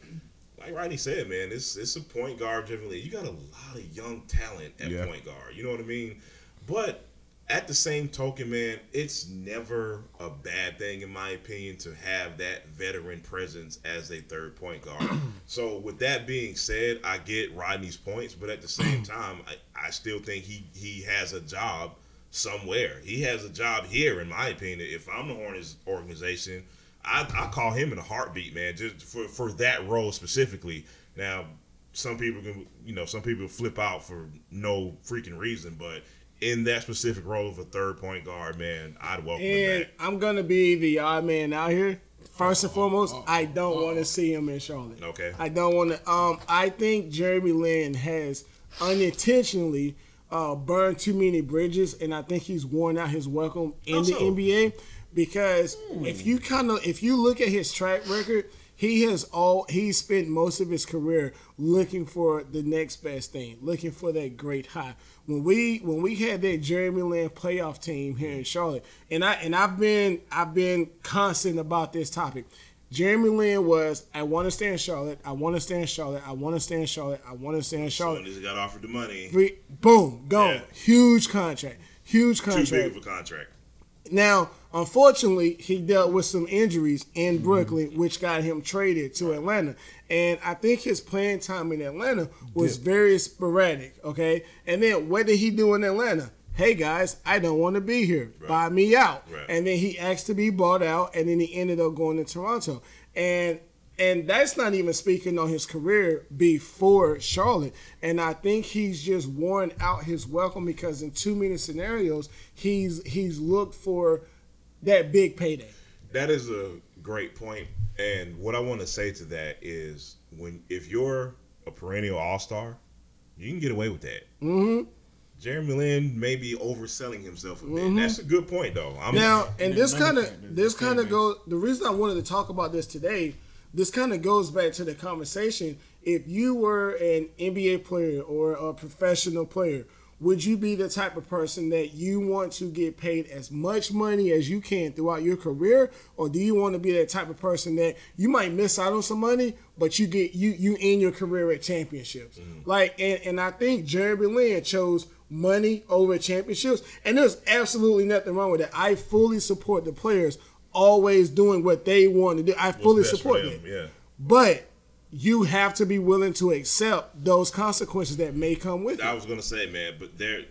like Rodney said, man, it's it's a point guard driven league. You got a lot of young talent at Yeah. point guard. You know what I mean? But at the same token, man, it's never a bad thing, in my opinion, to have that veteran presence as a third point guard. <clears throat> so, with that being said, I get Rodney's points, but at the same <clears throat> time, I, I still think he he has a job somewhere. He has a job here, in my opinion. If I'm the Hornets organization, I, I call him in a heartbeat, man, just for, for that role specifically. Now, some people can, you know, some people flip out for no freaking reason, but in that specific role of a third point guard, man, I'd welcome him And back. I'm gonna be the odd man out here. First and uh-huh. foremost, uh-huh. I don't uh-huh. want to see him in Charlotte. Okay. I don't want to. Um, I think Jeremy Lin has unintentionally uh, burned too many bridges, and I think he's worn out his welcome in How the? NBA. Because if you kind of if you look at his track record, he has all he spent most of his career looking for the next best thing, looking for that great high. When we when we had that Jeremy Lin playoff team here in Charlotte, and I and I've been I've been constant about this topic. Jeremy Lin was I want to stay in Charlotte. I want to stay in Charlotte. I want to stay in Charlotte. I want to stay in Charlotte. He got offered the money, Free, boom, gone. Yeah. Huge contract. Huge contract. too big of a contract. Now, unfortunately, he dealt with some injuries in Brooklyn, which got him traded to Atlanta. And I think his playing time in Atlanta was very sporadic. Okay, and then what did he do in Atlanta? Hey guys, I don't want to be here. Buy me out. Right. And then he asked to be bought out, and then he ended up going to Toronto. And and that's not even speaking on his career before Charlotte. And I think he's just worn out his welcome because in too many scenarios he's he's looked for that big payday. That is a great point. And what I want to say to that is when if you're a perennial all star, you can get away with that. Mm-hmm. Jeremy Lin may be overselling himself a bit. That's a good point, though. I'm, Mm-hmm. Now, and this kind of this kind of goes. The reason I wanted to talk about this today, this kind of goes back to the conversation. If you were an NBA player or a professional player, would you be the type of person that you want to get paid as much money as you can throughout your career, or do you want to be that type of person that you might miss out on some money, but you get you you end your career at championships? Like, and, and I think Jeremy Lin chose money over championships, and there's absolutely nothing wrong with that. I fully support the players always doing what they want to do. I what's fully support them. Yeah. But you have to be willing to accept those consequences that may come with I it. I was gonna say, man, but there,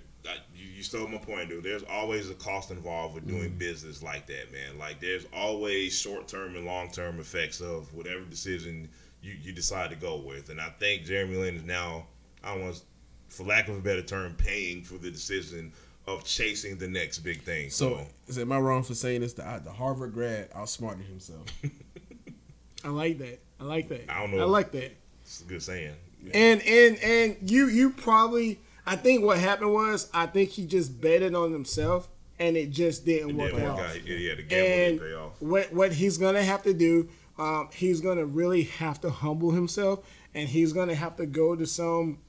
you, stole my point, dude. There's always a cost involved with doing mm-hmm. business like that, man. Like there's always short term and long term effects of whatever decision you, you decide to go with. And I think Jeremy Lin is now, I don't want, for lack of a better term, paying for the decision of chasing the next big thing. So, is am I wrong for saying this? The, the Harvard grad outsmarted himself. <laughs> I like that. I like that. I don't know. I like that. it's a good saying. And and and you you probably I think what happened was I think he just betted on himself and it just didn't work Yeah, out. yeah, yeah, the gamble and didn't pay off. what what he's gonna have to do, um, he's gonna really have to humble himself, and he's gonna have to go to some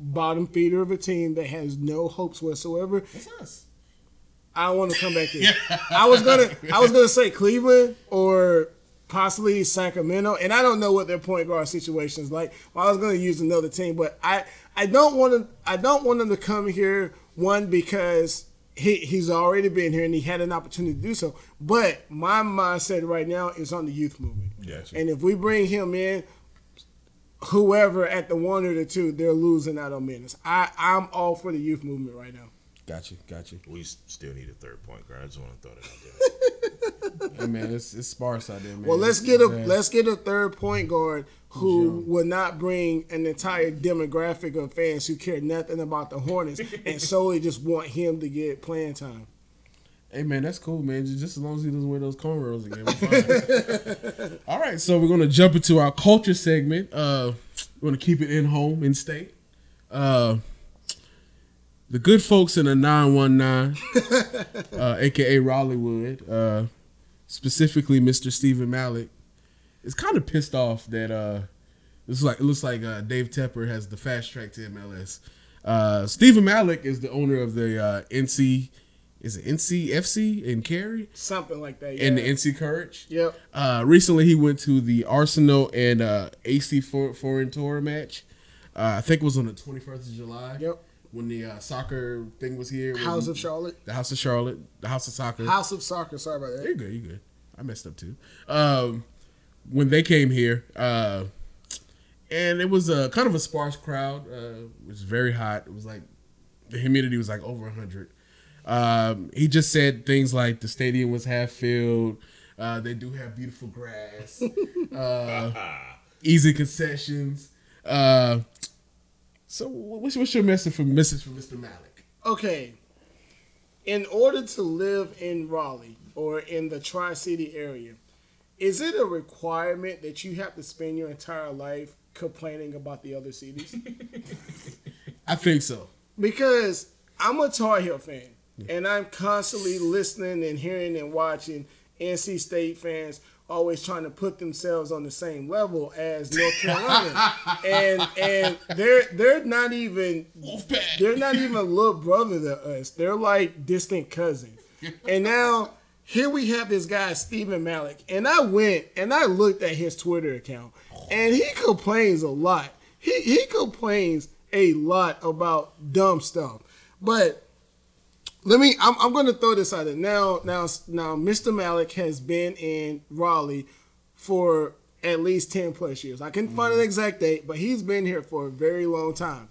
bottom feeder of a team that has no hopes whatsoever. That's us. I don't want to come back here. <laughs> I was gonna I was gonna say Cleveland or possibly Sacramento, and I don't know what their point guard situation is like. Well, I was gonna use another team, but I I don't want to I don't want him to come here one because he he's already been here and he had an opportunity to do so. But my mindset right now is on the youth movement, Gotcha. and if we bring him in. Whoever at the one or the two, they're losing out on minutes. I, I'm all for the youth movement right now. Got you. Got you. We still need a third point guard. I just want to throw that out there. <laughs> Hey man, it's, it's sparse out there, man. Well, let's get a bad. let's get a third point guard who will not bring an entire demographic of fans who care nothing about the Hornets and solely just want him to get playing time. Hey man, that's cool, man. Just just as long as he doesn't wear those cornrows again. <laughs> All right, so we're gonna jump into our culture segment. Uh, we're gonna keep it in home, in state. Uh, the good folks in the nine one nine, <laughs> uh, aka Rollywood, uh, specifically Mr. Stephen Malik, is kind of pissed off that uh, it's like it looks like uh, Dave Tepper has the fast track to MLS. Uh, Stephen Malik is the owner of the uh, NC, is it NCFC in Cary Something like that. Yeah. and the NC Courage. Yep. Uh, recently, he went to the Arsenal and uh, AC for, Foreign Tour match. Uh, I think it was on the 21st of July. Yep. When the uh, soccer thing was here. House of Charlotte. The House of Charlotte. The House of Soccer. House of Soccer. Sorry about that. You're good. You're good. I messed up too. Um, when they came here, uh, and it was a kind of a sparse crowd. Uh, it was very hot. It was like the humidity was like over hundred. Um, he just said things like the stadium was half filled. Uh, they do have beautiful grass, <laughs> uh, easy concessions. Uh, so, what's, what's your message from message from Mr. Malik? okay, in order to live in Raleigh or in the Tri City area, is it a requirement that you have to spend your entire life complaining about the other cities? <laughs> I think so. because I'm a Tar Heel fan, and I'm constantly listening and hearing and watching NC State fans always trying to put themselves on the same level as North Carolina, <laughs> and and they're they're not even Wolfpack. they're not even a little brother to us. They're like distant cousins. <laughs> And now here we have this guy Stephen Malik, and I went and I looked at his Twitter account, and he complains a lot. He he complains a lot about dumb stuff, but. Let me. I'm, I'm going to throw this out there now. Now, now, Mr. Malik has been in Raleigh for at least ten plus years. I can not find an exact date, but he's been here for a very long time.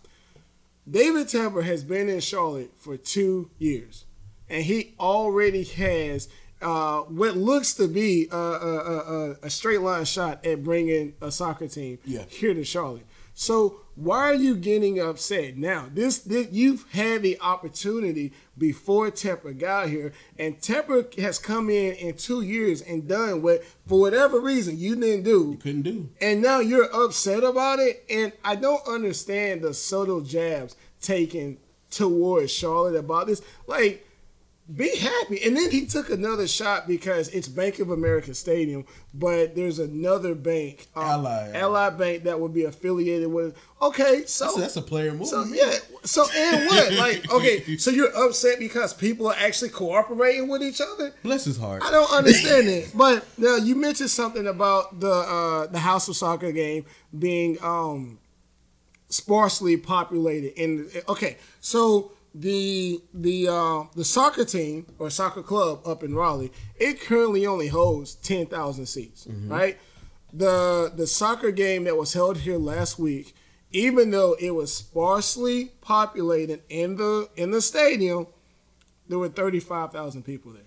David Tepper has been in Charlotte for two years, and he already has uh, what looks to be a, a, a, a straight line shot at bringing a soccer team Yeah. here to Charlotte. So why are you getting upset now? This, this you've had the opportunity before Tepper got here, and Tepper has come in in two years and done what, for whatever reason, you didn't do You Couldn't do. and now you're upset about it and i don't understand the subtle jabs taken towards charlotte about this like be happy and then he took another shot because it's bank of america stadium but there's another bank um, Ally. ally bank that would be affiliated with okay so That's a, that's a player move. so yeah, so and what? <laughs> Like, okay, so you're upset because people are actually cooperating with each other? Bless his heart. I don't understand it. <laughs> But now you mentioned something about the uh, the House of Soccer game being um, sparsely populated. And okay, so the the uh, the soccer team or soccer club up in Raleigh, it currently only holds ten thousand seats, right? The the soccer game that was held here last week, even though it was sparsely populated in the in the stadium, there were thirty five thousand people there.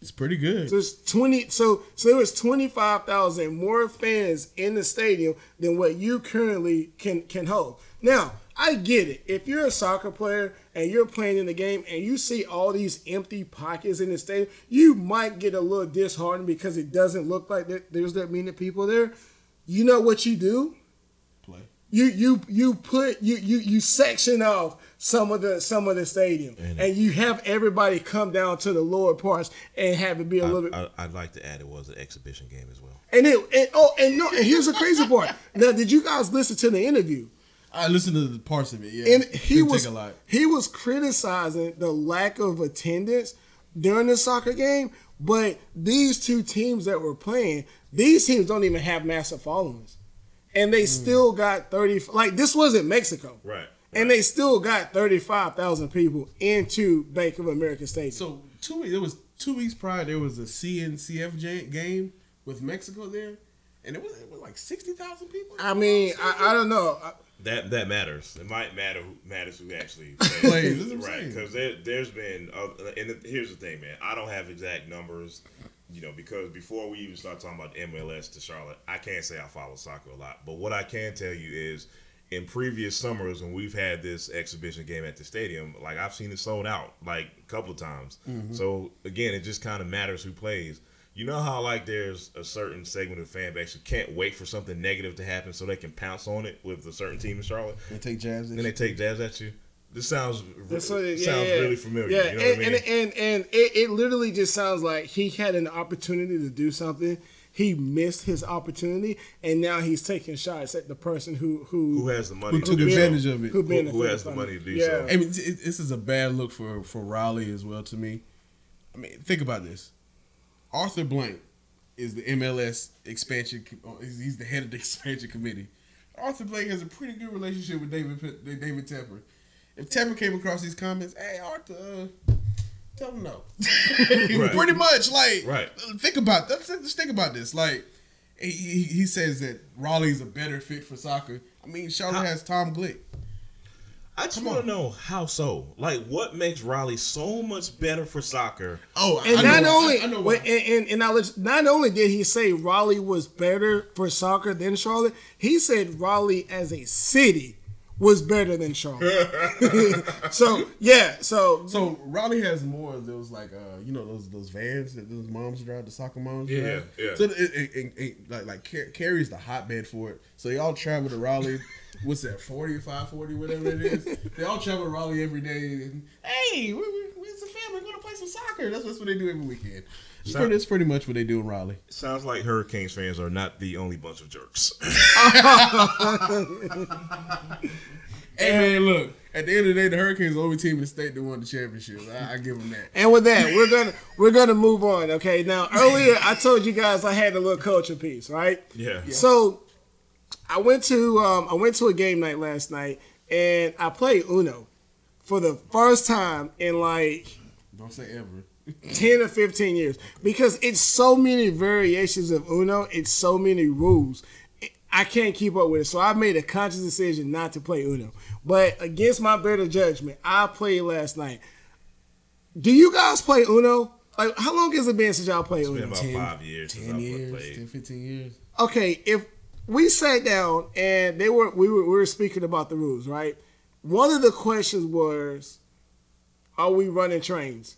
It's pretty good. So it's twenty. So so there was twenty five thousand more fans in the stadium than what you currently can can hold. Now I get it. If you're a soccer player and you're playing in the game and you see all these empty pockets in the stadium, you might get a little disheartened because it doesn't look like there's that many people there. You know what you do? Play. You you you put you you you section off some of the some of the stadium and, you have everybody come down to the lower parts and have it be a little bit I, I, I'd like to add it was an exhibition game as well. and it and oh and no and here's the crazy part. Now did you guys listen to the interview? I listened to the parts of it. Yeah, And he Didn't was take a lot. he was criticizing the lack of attendance during the soccer game, but these two teams that were playing, these teams don't even have massive followings. And they hmm. still got 30 like this wasn't Mexico. Right. And they still got 35,000 people into Bank of America Stadium. So two weeks. It was two weeks prior. There was a CNCF game with Mexico there, and it was, it was like sixty thousand people. I mean, I, I don't know. I- That that matters. It might matter who matters who actually <laughs> Plays, right? Because there, there's been uh, and the, here's the thing, man. I don't have exact numbers, you know, because before we even start talking about MLS to Charlotte, I can't say I follow soccer a lot. But what I can tell you is, in previous summers when we've had this exhibition game at the stadium, like I've seen it sold out like a couple of times. So again, it just kind of matters who plays. You know how like there's a certain segment of fan base who can't wait for something negative to happen so they can pounce on it with a certain team in Charlotte. They take jabs. at Then they you. take jabs at you. This sounds That's what yeah, sounds yeah. really familiar. Yeah, you know and, what I mean? and and and it, it literally just sounds like he had an opportunity to do something. He missed his opportunity, and now he's taking shots at the person who who who has the money? Who to took do so? advantage of it? who, Who, who has the money to do yeah. so? I mean, it, it- this is a bad look for for Raleigh as well to me. I mean, think about this. Arthur Blank is the MLS expansion. uh, He's the head of the <laughs> expansion committee. Arthur Blank has a pretty good relationship with David David Tepper. If Tepper came across these comments, hey Arthur, uh, tell him no. <laughs> <laughs> Pretty much, like, Right. Think about let's, let's think about this. Like, he, he he says that Raleigh's a better fit for soccer. I mean, Charlotte How- has Tom Glick. I just want to know how so. Like, what makes Raleigh so much better for soccer? Oh, And I not know, only, I, I know wait, and, and, and I let- not only did he say Raleigh was better for soccer than Charlotte, he said Raleigh as a city was better than Charlotte. <laughs> so yeah, so So Raleigh has more of those like uh you know those those vans that those moms drive the soccer moms Yeah, drive. yeah. So it, it, it, it- like like Car- Cary's the hotbed for it. So y'all travel to Raleigh. What's that? 40, 540, whatever it is. <laughs> They all travel to Raleigh every day. And, hey, we, we, we as a family going to play some soccer. That's, that's what they do every weekend. So- pretty, that's pretty much what they do in Raleigh. Sounds like Hurricanes fans are not the only bunch of jerks. <laughs> <laughs> Hey man, look. At the end of the day, the Hurricanes are the only team in the state that won the championship. I, I give them that. and with that, we're gonna we're gonna move on. Okay, now earlier I told you guys I had a little culture piece, right? yeah. So I went to um, I went to a game night last night and I played Uno for the first time in like Don't say ever. <laughs> 10 or 15 years because it's so many variations of Uno, it's so many rules. I can't keep up with it. So I made a conscious decision not to play Uno. But against my better judgment, I played last night. Do you guys play Uno? Like, how long has it been since y'all played It's been about 10 five years 10 years, played. 10, 15 years. okay, if we sat down and they were we were we were speaking about the rules, right? One of the questions was, "Are we running trains?"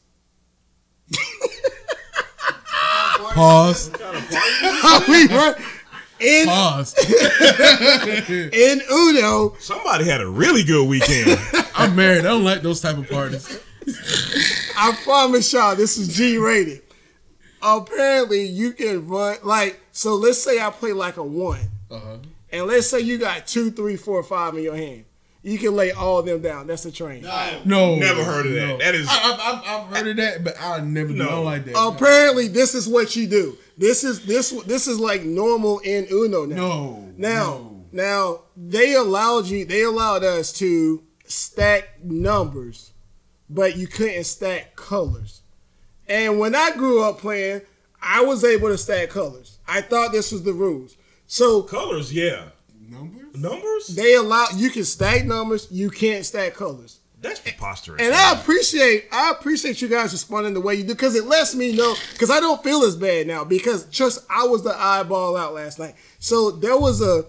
Pause. <laughs> Are we run in Pause. <laughs> in Uno? Somebody had a really good weekend. <laughs> I'm married. I don't like those type of parties. I promise y'all, this is G rated. Apparently, you can run like so. Let's say I play like a one, Uh-huh. and let's say you got two, three, four, five in your hand. You can lay all of them down. That's a train. No, Never heard of that. no. That is- I, I've, I've, I've heard of that, but I never No. know like that. Apparently, this is what you do. This is this this is like normal in Uno now. no, Now, no. now they allowed you. They allowed us to stack numbers, but you couldn't stack colors. And when I grew up playing, I was able to stack colors. I thought this was the rules. So Colors, yeah. numbers. Numbers? they allow you can stack numbers, you can't stack colors. That's preposterous. And I appreciate I appreciate you guys responding the way you do because it lets me know because I don't feel as bad now because just I was the eyeball out last night. So there was a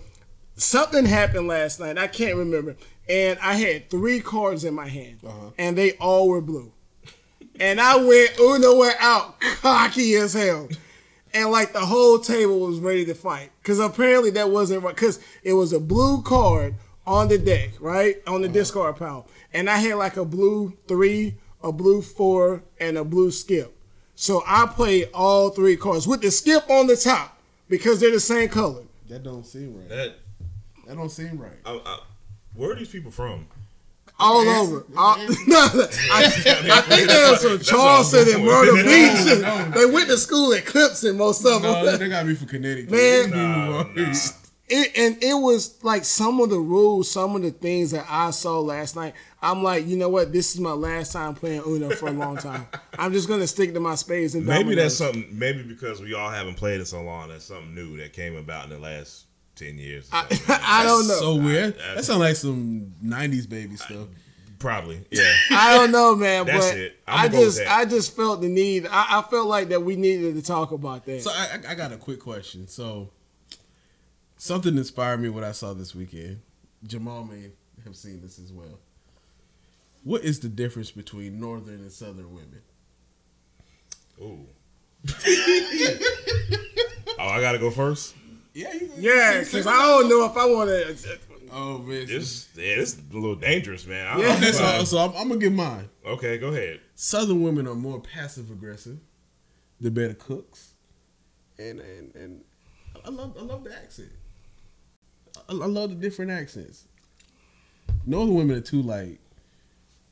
something happened last night. I can't remember, and I had three cards in my hand, uh-huh. and they all were blue. And I went Uno went out cocky as hell. And like the whole table was ready to fight. Cause apparently that wasn't right. Cause it was a blue card on the deck, right? On the discard pile. And I had like a blue three, a blue four, and a blue skip. So I played all three cards with the skip on the top because they're the same color. That don't seem right. that, That don't seem right. I, I, where are these people from? All Yes. over. All- <laughs> no, I, I think they was from That's all I'm Charleston and Myrtle for. <laughs> Beach. No, no. They went to school at Clemson, most of them. No, they got me be from Connecticut. Man. Nah, nah. it, and it was like some of the rules, some of the things that I saw last night. I'm like, you know what? This is my last time playing Uno for a long time. I'm just gonna stick to my spades and Maybe dominoes. that's something. Maybe because we all haven't played it so long, that's something new that came about in the last ten years. or I, something. <laughs> I don't know. So weird. I- that sounds like some '90s baby stuff. Probably, <laughs> yeah. I don't know, man. That's but it. I'm I gonna go with just. I just felt the need. I, I felt like that we needed to talk about that. So I, I- I got a quick question. So something inspired me what I saw this weekend. Jamal may have seen this as well. What is the difference between northern and southern women? Ooh. <laughs> oh, I gotta go first. Yeah, you Yeah, because I don't know if I want to. Oh man, It's yeah, it's a little dangerous, man. I Yeah. don't know. so, so I'm, I'm gonna give mine. okay, go ahead. Southern women are more passive aggressive. They're better cooks, and and and I love I love the accent. I, I love the different accents. Northern women are too like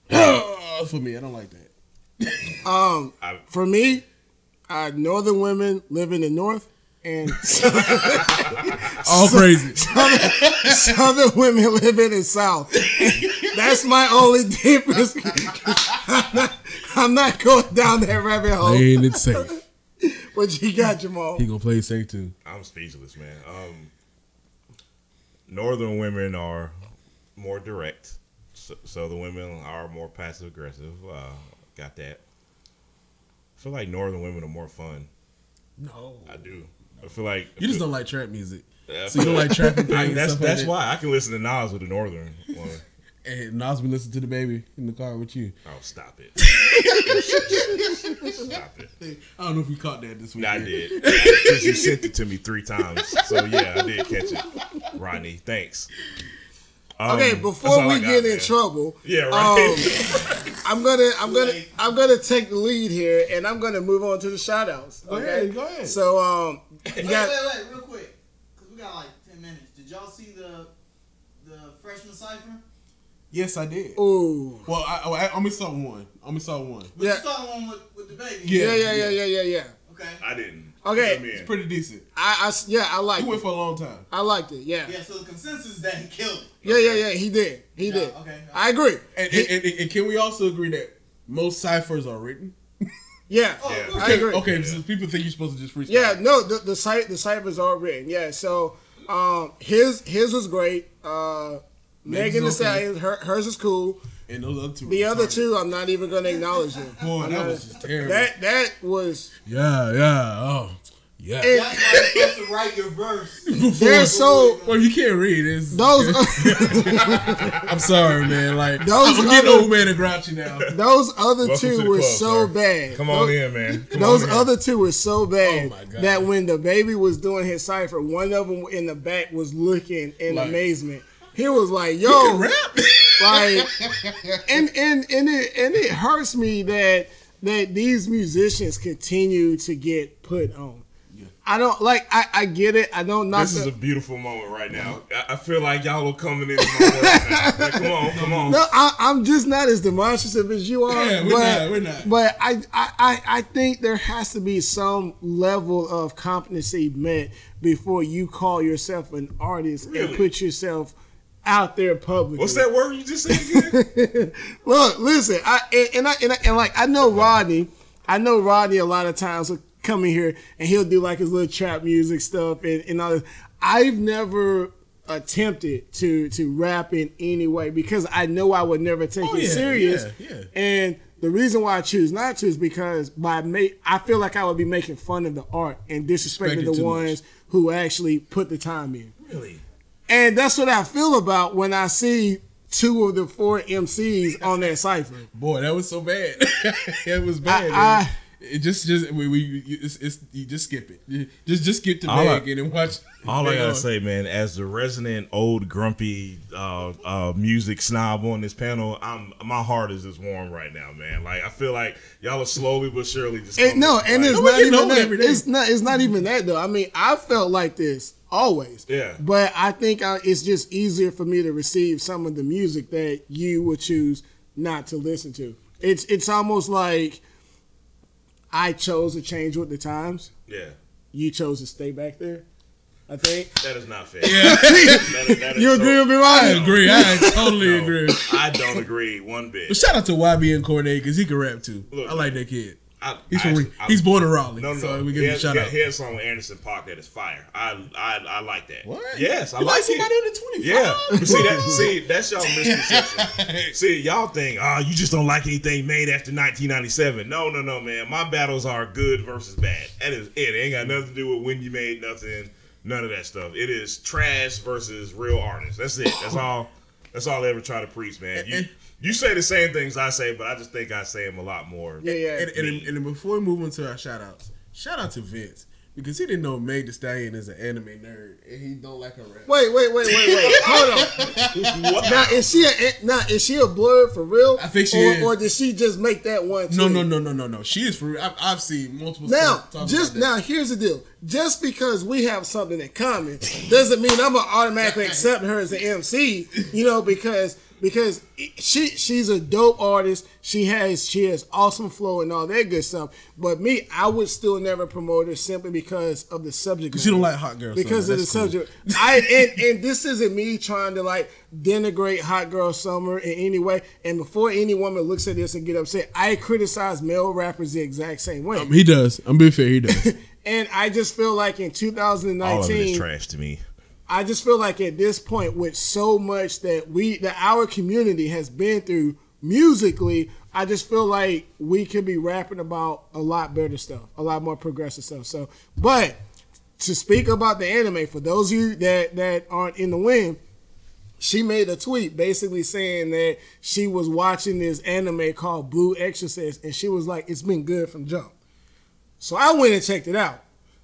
<clears throat> for me. I don't like that. <laughs> Um, I, for me, uh, northern women live in the north, and <laughs> All crazy. <laughs> southern women live in the south. That's my only difference. I'm <laughs> not, I'm not going down that rabbit hole. Playing it safe. What you got, Jamal? He gonna play safe too. I'm speechless, man. Um, northern women are more direct. So, southern women are more passive aggressive. Uh, got that. I feel like northern women are more fun. No, I do. I feel like you just don't like trap music. Yeah, So you don't like trap and <laughs> I- things, that's stuff like that's that? why I can listen to Nas with the northern one. <laughs> And Nas been listening to the baby in the car with you. Oh, stop it! <laughs> stop it! I don't know if you caught that this week. No, I did because you sent it to me three times. So yeah, I did catch it. Rodney, thanks. Um, Okay, before we got, get in man. trouble, Yeah, right. um, I'm gonna I'm gonna I'm gonna take the lead here, and I'm gonna move on to the shout outs. Go ahead, go ahead. So um, you Wait, got wait, wait, real quick, because we got like ten minutes. Did y'all see the the freshman cipher? Yes, I did. Oh. Well, I, I, I only saw one. I only saw one. But Yeah. you saw the one with, with the baby. Yeah. yeah, yeah, yeah, yeah, yeah, yeah. Okay. I didn't. Okay. Let me in. It's pretty decent. I, I yeah, I liked. He liked went it. for a long time. I liked it. Yeah, Yeah. So the consensus is that he killed it. yeah, yeah, yeah. He did. He Yeah, did. okay. I agree. And, He- and, and, and can we also agree that most ciphers are written? Yeah, Oh, Yeah. I agree. Okay, so people think you're supposed to just freestyle. Yeah, no, the the site the ciphers are written. Yeah, so um, his his was great. Uh, Megan Thee Megan's okay. Stallion, her, hers is cool. And those other two. The were other two, I'm not even gonna acknowledge them. Boy, I'm that not- was just terrible. That that was yeah, yeah. Oh, yeah. It- That's why you're supposed to write your verse. <laughs> they're so well, you can't read. It's, those <laughs> I'm sorry, man. Like Those I'm getting other- old man and grouchy now. those other Welcome two were club, so sir. bad. Come on those, in, man. Come Those on in. other two were so oh, bad Oh God. that when the baby was doing his cipher, one of them in the back was looking in Like- amazement. He was like, You "Yo, can rap. <laughs> like and and and it and it hurts me that that these musicians continue to get put on. I don't like. I, I get it. I don't knock. This is a beautiful moment right now. I, I feel like y'all are coming in. <laughs> Like, come on, come on. no, I, I'm just not as demonstrative as you are. Yeah, we're but, not, we're not. But I, I, I, think there has to be some level of competency met before you call yourself an artist and put yourself out there publicly. What's that word you just said again? <laughs> Look, listen, I and, and I and, I, and like I know Rodney. I know Rodney a lot of times come in here and he'll do like his little trap music stuff and, and all this. I've never attempted to to rap in any way because I know I would never take Oh, it yeah, serious. yeah, yeah. And the reason why I choose not to is because by ma- I feel like I would be making fun of the art and disrespecting the ones who actually put the time in. really? And that's what I feel about when I see two of the four MCs on that cipher. Boy, that was so bad. <laughs> it was bad. I- it just, just we, we it's, it's you just skip it. Just, just skip to All I- Meg and then watch. <laughs> All I gotta on. say, man, as the resident old grumpy uh, uh, music snob on this panel, I'm my heart is just warm right now, man. Like I feel like y'all are slowly but surely just And no, and like, it's not even that. every day. It's not. It's not even that though. I mean, I felt like this always. Yeah. But I think I, it's just easier for me to receive some of the music that you would choose not to listen to. It's it's almost like I chose to change with the times. yeah, You chose to stay back there. I think. that is not fair. That is- that is <laughs> You so- agree with me, I agree. I <laughs> totally No, agree. I don't agree one bit. But shout out to YBN Cordae because he can rap too. Look, I like that kid. I, He's from actually- I- he's born in Raleigh. No, no, so no. we give he him a shout out. he has a song with Anderson .Paak that is fire. I, I, I like that. What? Yes, I You like, like somebody it. twenty Yeah, five? <laughs> but see that. See that's y'all misconception. see y'all think, oh, you just don't like anything made after 1997. No, no, no, man. My battles are good versus bad. That is it. It ain't got nothing to do with when you made nothing. None of that stuff. It is trash versus real artists. That's it. That's all. That's all I ever try to preach, man. You you say the same things I say, but I just think I say them a lot more. Yeah, yeah. And, and, and, before we move into our shout outs, shout out to Vince. Because he didn't know Meg the Stallion is an anime nerd and he don't like her rap. Wait, wait, wait, wait, wait. <laughs> Hold on. What? Now is she a now is she a blur for real? I think she or, is. Or did she just make that one? No, tweet? no, no, no, no, no. She is for real. I've, I've seen multiple Now, just now, here's the deal. Just because we have something in common doesn't mean I'm gonna automatically accept her as an MC. You know, because because she she's a dope artist. She has she has awesome flow and all that good stuff. But me, I would still never promote her simply because of the subject. Because you don't like hot girls. because of the subject. I and, and this isn't me trying to like denigrate Hot Girl Summer in any way. And before any woman looks at this and get upset, I criticize male rappers the exact same way. Um, he does. I'm being fair. He does. <laughs> and I just feel like in 2019, All of it is 2019, trash to me. I just feel like at this point, with so much that we that our community has been through musically, I just feel like we could be rapping about a lot better stuff, a lot more progressive stuff. So, but to speak about the anime, for those of you that that aren't in the wind, she made a tweet basically saying that she was watching this anime called Blue Exorcist, and she was like, "It's been good from jump." So I went and checked it out.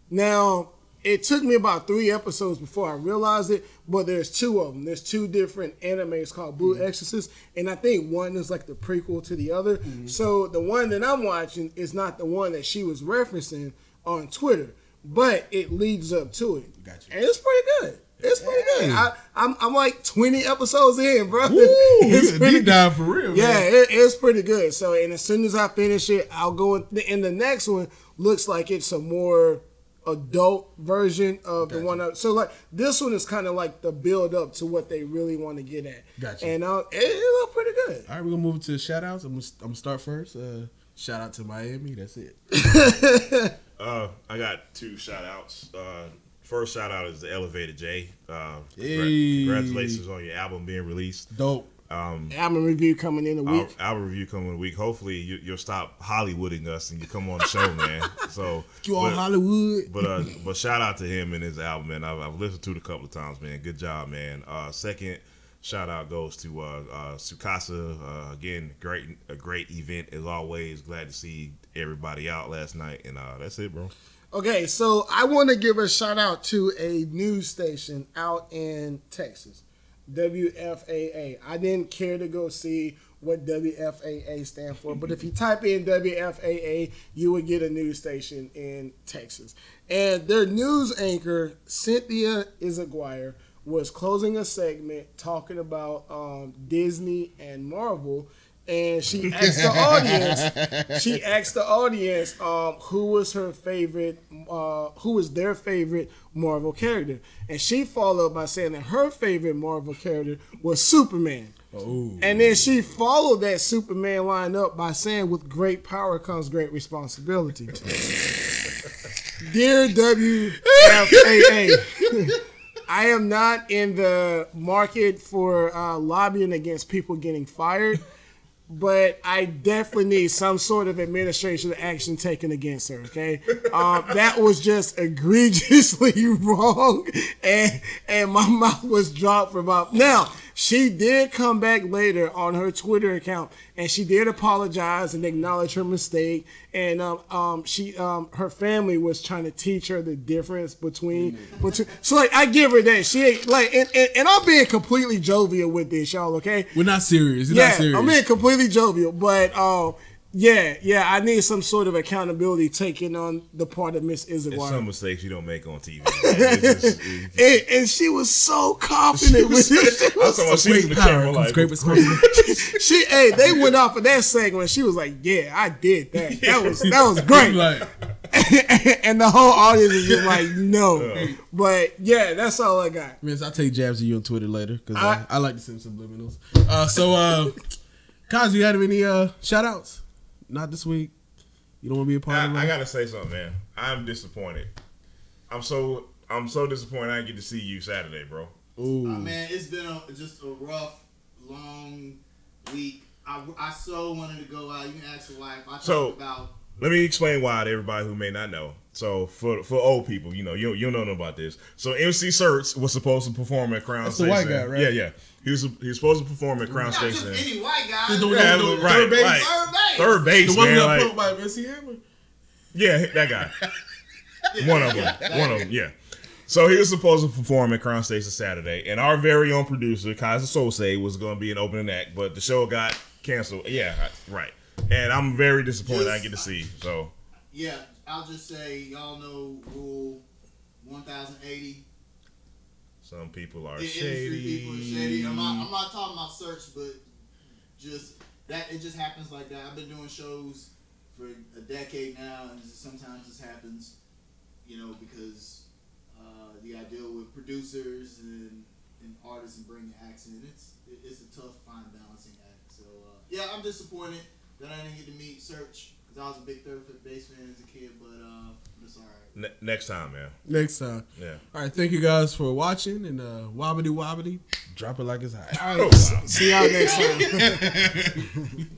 Now it took me about three episodes before I realized it, but there's two of them. There's two different animes called Blue mm-hmm. Exorcist, and I think one is like the prequel to the other. Mm-hmm. So the one that I'm watching is not the one that she was referencing on Twitter, but it leads up to it. Gotcha. And it's pretty good. It's pretty good. I, I'm, I'm like 20 episodes in, bro. Woo, <laughs> it's pretty deep dive for real. yeah, it, it's pretty good. So, and as soon as I finish it, I'll go in. And the next one looks like it's a more adult version of the one. Up. So, like this one is kind of like the build up to what they really want to get at. Gotcha. And uh, it, it looked pretty good. All right, we're gonna move to shout outs. I'm gonna, I'm gonna start first. Uh, shout out to Miami. That's it. <laughs> Uh, I got two shout outs. Uh, first shout out is the Elevated J. Uh, Hey. congratulations on your album being released. Dope. Um, Album review coming in a week. album review coming in a week. Hopefully you, you'll stop Hollywooding us and you come on the show, man. So <laughs> You all but- Hollywood. But uh, <laughs> but shout out to him and his album, man. I've, I've listened to it a couple of times, man. Good job, man. Uh, second shout out goes to uh, uh, Sukasa. Uh, again, great a great event as always. Glad to see everybody out last night, and uh, that's it, bro. Okay, so I want to give a shout out to a news station out in Texas, WFAA. I didn't care to go see what WFAA stand for, but if you type in WFAA, you would get a news station in Texas. And their news anchor, Cynthia Izaguirre, was closing a segment talking about um, Disney and Marvel. And she <laughs> asked the audience. She asked the audience um, who was her favorite, uh, who was their favorite Marvel character, and she followed by saying that her favorite Marvel character was Superman. Oh. And then she followed that Superman line up by saying, "With great power comes great responsibility." <laughs> Dear WFAA, <laughs> I am not in the market for uh, lobbying against people getting fired, but I definitely need some sort of administration action taken against her. Okay, um, that was just egregiously <laughs> wrong, and and my mouth was dropped for about now. She did come back later on her Twitter account, and she did apologize and acknowledge her mistake. And um, um, she, um, her family was trying to teach her the difference between, between. So like, I give her that. She ain't like, and, and, and I'm being completely jovial with this, y'all. Okay, We're not serious. You're yeah, not serious. I'm being completely jovial, but um, yeah, yeah, I need some sort of accountability taken on the part of Miss There's Izaguirre. some mistakes you don't make on TV. <laughs> man. It's <laughs> just- And, and she was so confident with it. I was talking about she was in the camera like, great <laughs> she hey, they went off of that segment. She was like, "Yeah, I did that. That was that was great." like, and the whole audience is just like, "No." But yeah, that's all I got. Miss, I'll take jabs at you on Twitter later because I- I, I like to send subliminals. Uh, so, uh, Kaz, you had any uh, shout outs? Not this week. You don't want to be a part of it? I, I gotta say something, man. I'm disappointed. I'm so I'm so disappointed I didn't get to see you Saturday, bro. Ooh. Uh, man, it's been a, just a rough, long week. I, I so wanted to go out. You can ask your wife. I talked So- about Let me explain why to everybody who may not know. So for for old people, you know, you you don't know about this. So MC Serch was supposed to perform at Crown That's the Station. white guy, right? Yeah, yeah. He was he was supposed to perform at Crown Not just Station. any white guy. The- the- Yeah, the- right, third Bass? right. Third Bass. Third Bass, The one man. that like- put by MC Hammer. Yeah, that guy. <laughs> one of them. One of them. Yeah. So he was supposed to perform at Crown Station Saturday, and our very own producer Kaiser Sose was going to be an opening act, but the show got canceled. Yeah, right. And I'm very disappointed I didn't get to see. So Yeah, I'll just say y'all know rule 1080. some people are The shady. people are shady. I'm not, I'm not talking about Serch, but just that it just happens like that. I've been doing shows for a decade now, and just sometimes this happens, you know, because uh, to deal with producers and, and artists and bringing acts in. It's it- it's a tough, fine balancing act. So uh, yeah, I'm disappointed that I didn't get to meet Serch because I was a big third foot Bass fan as a kid, but uh, it's all right. Ne- next time, man. Next time. Yeah. All right, thank you guys for watching and uh, wobbity wobbity. Drop it like it's hot. All Oh, wow. see y'all next time. <laughs>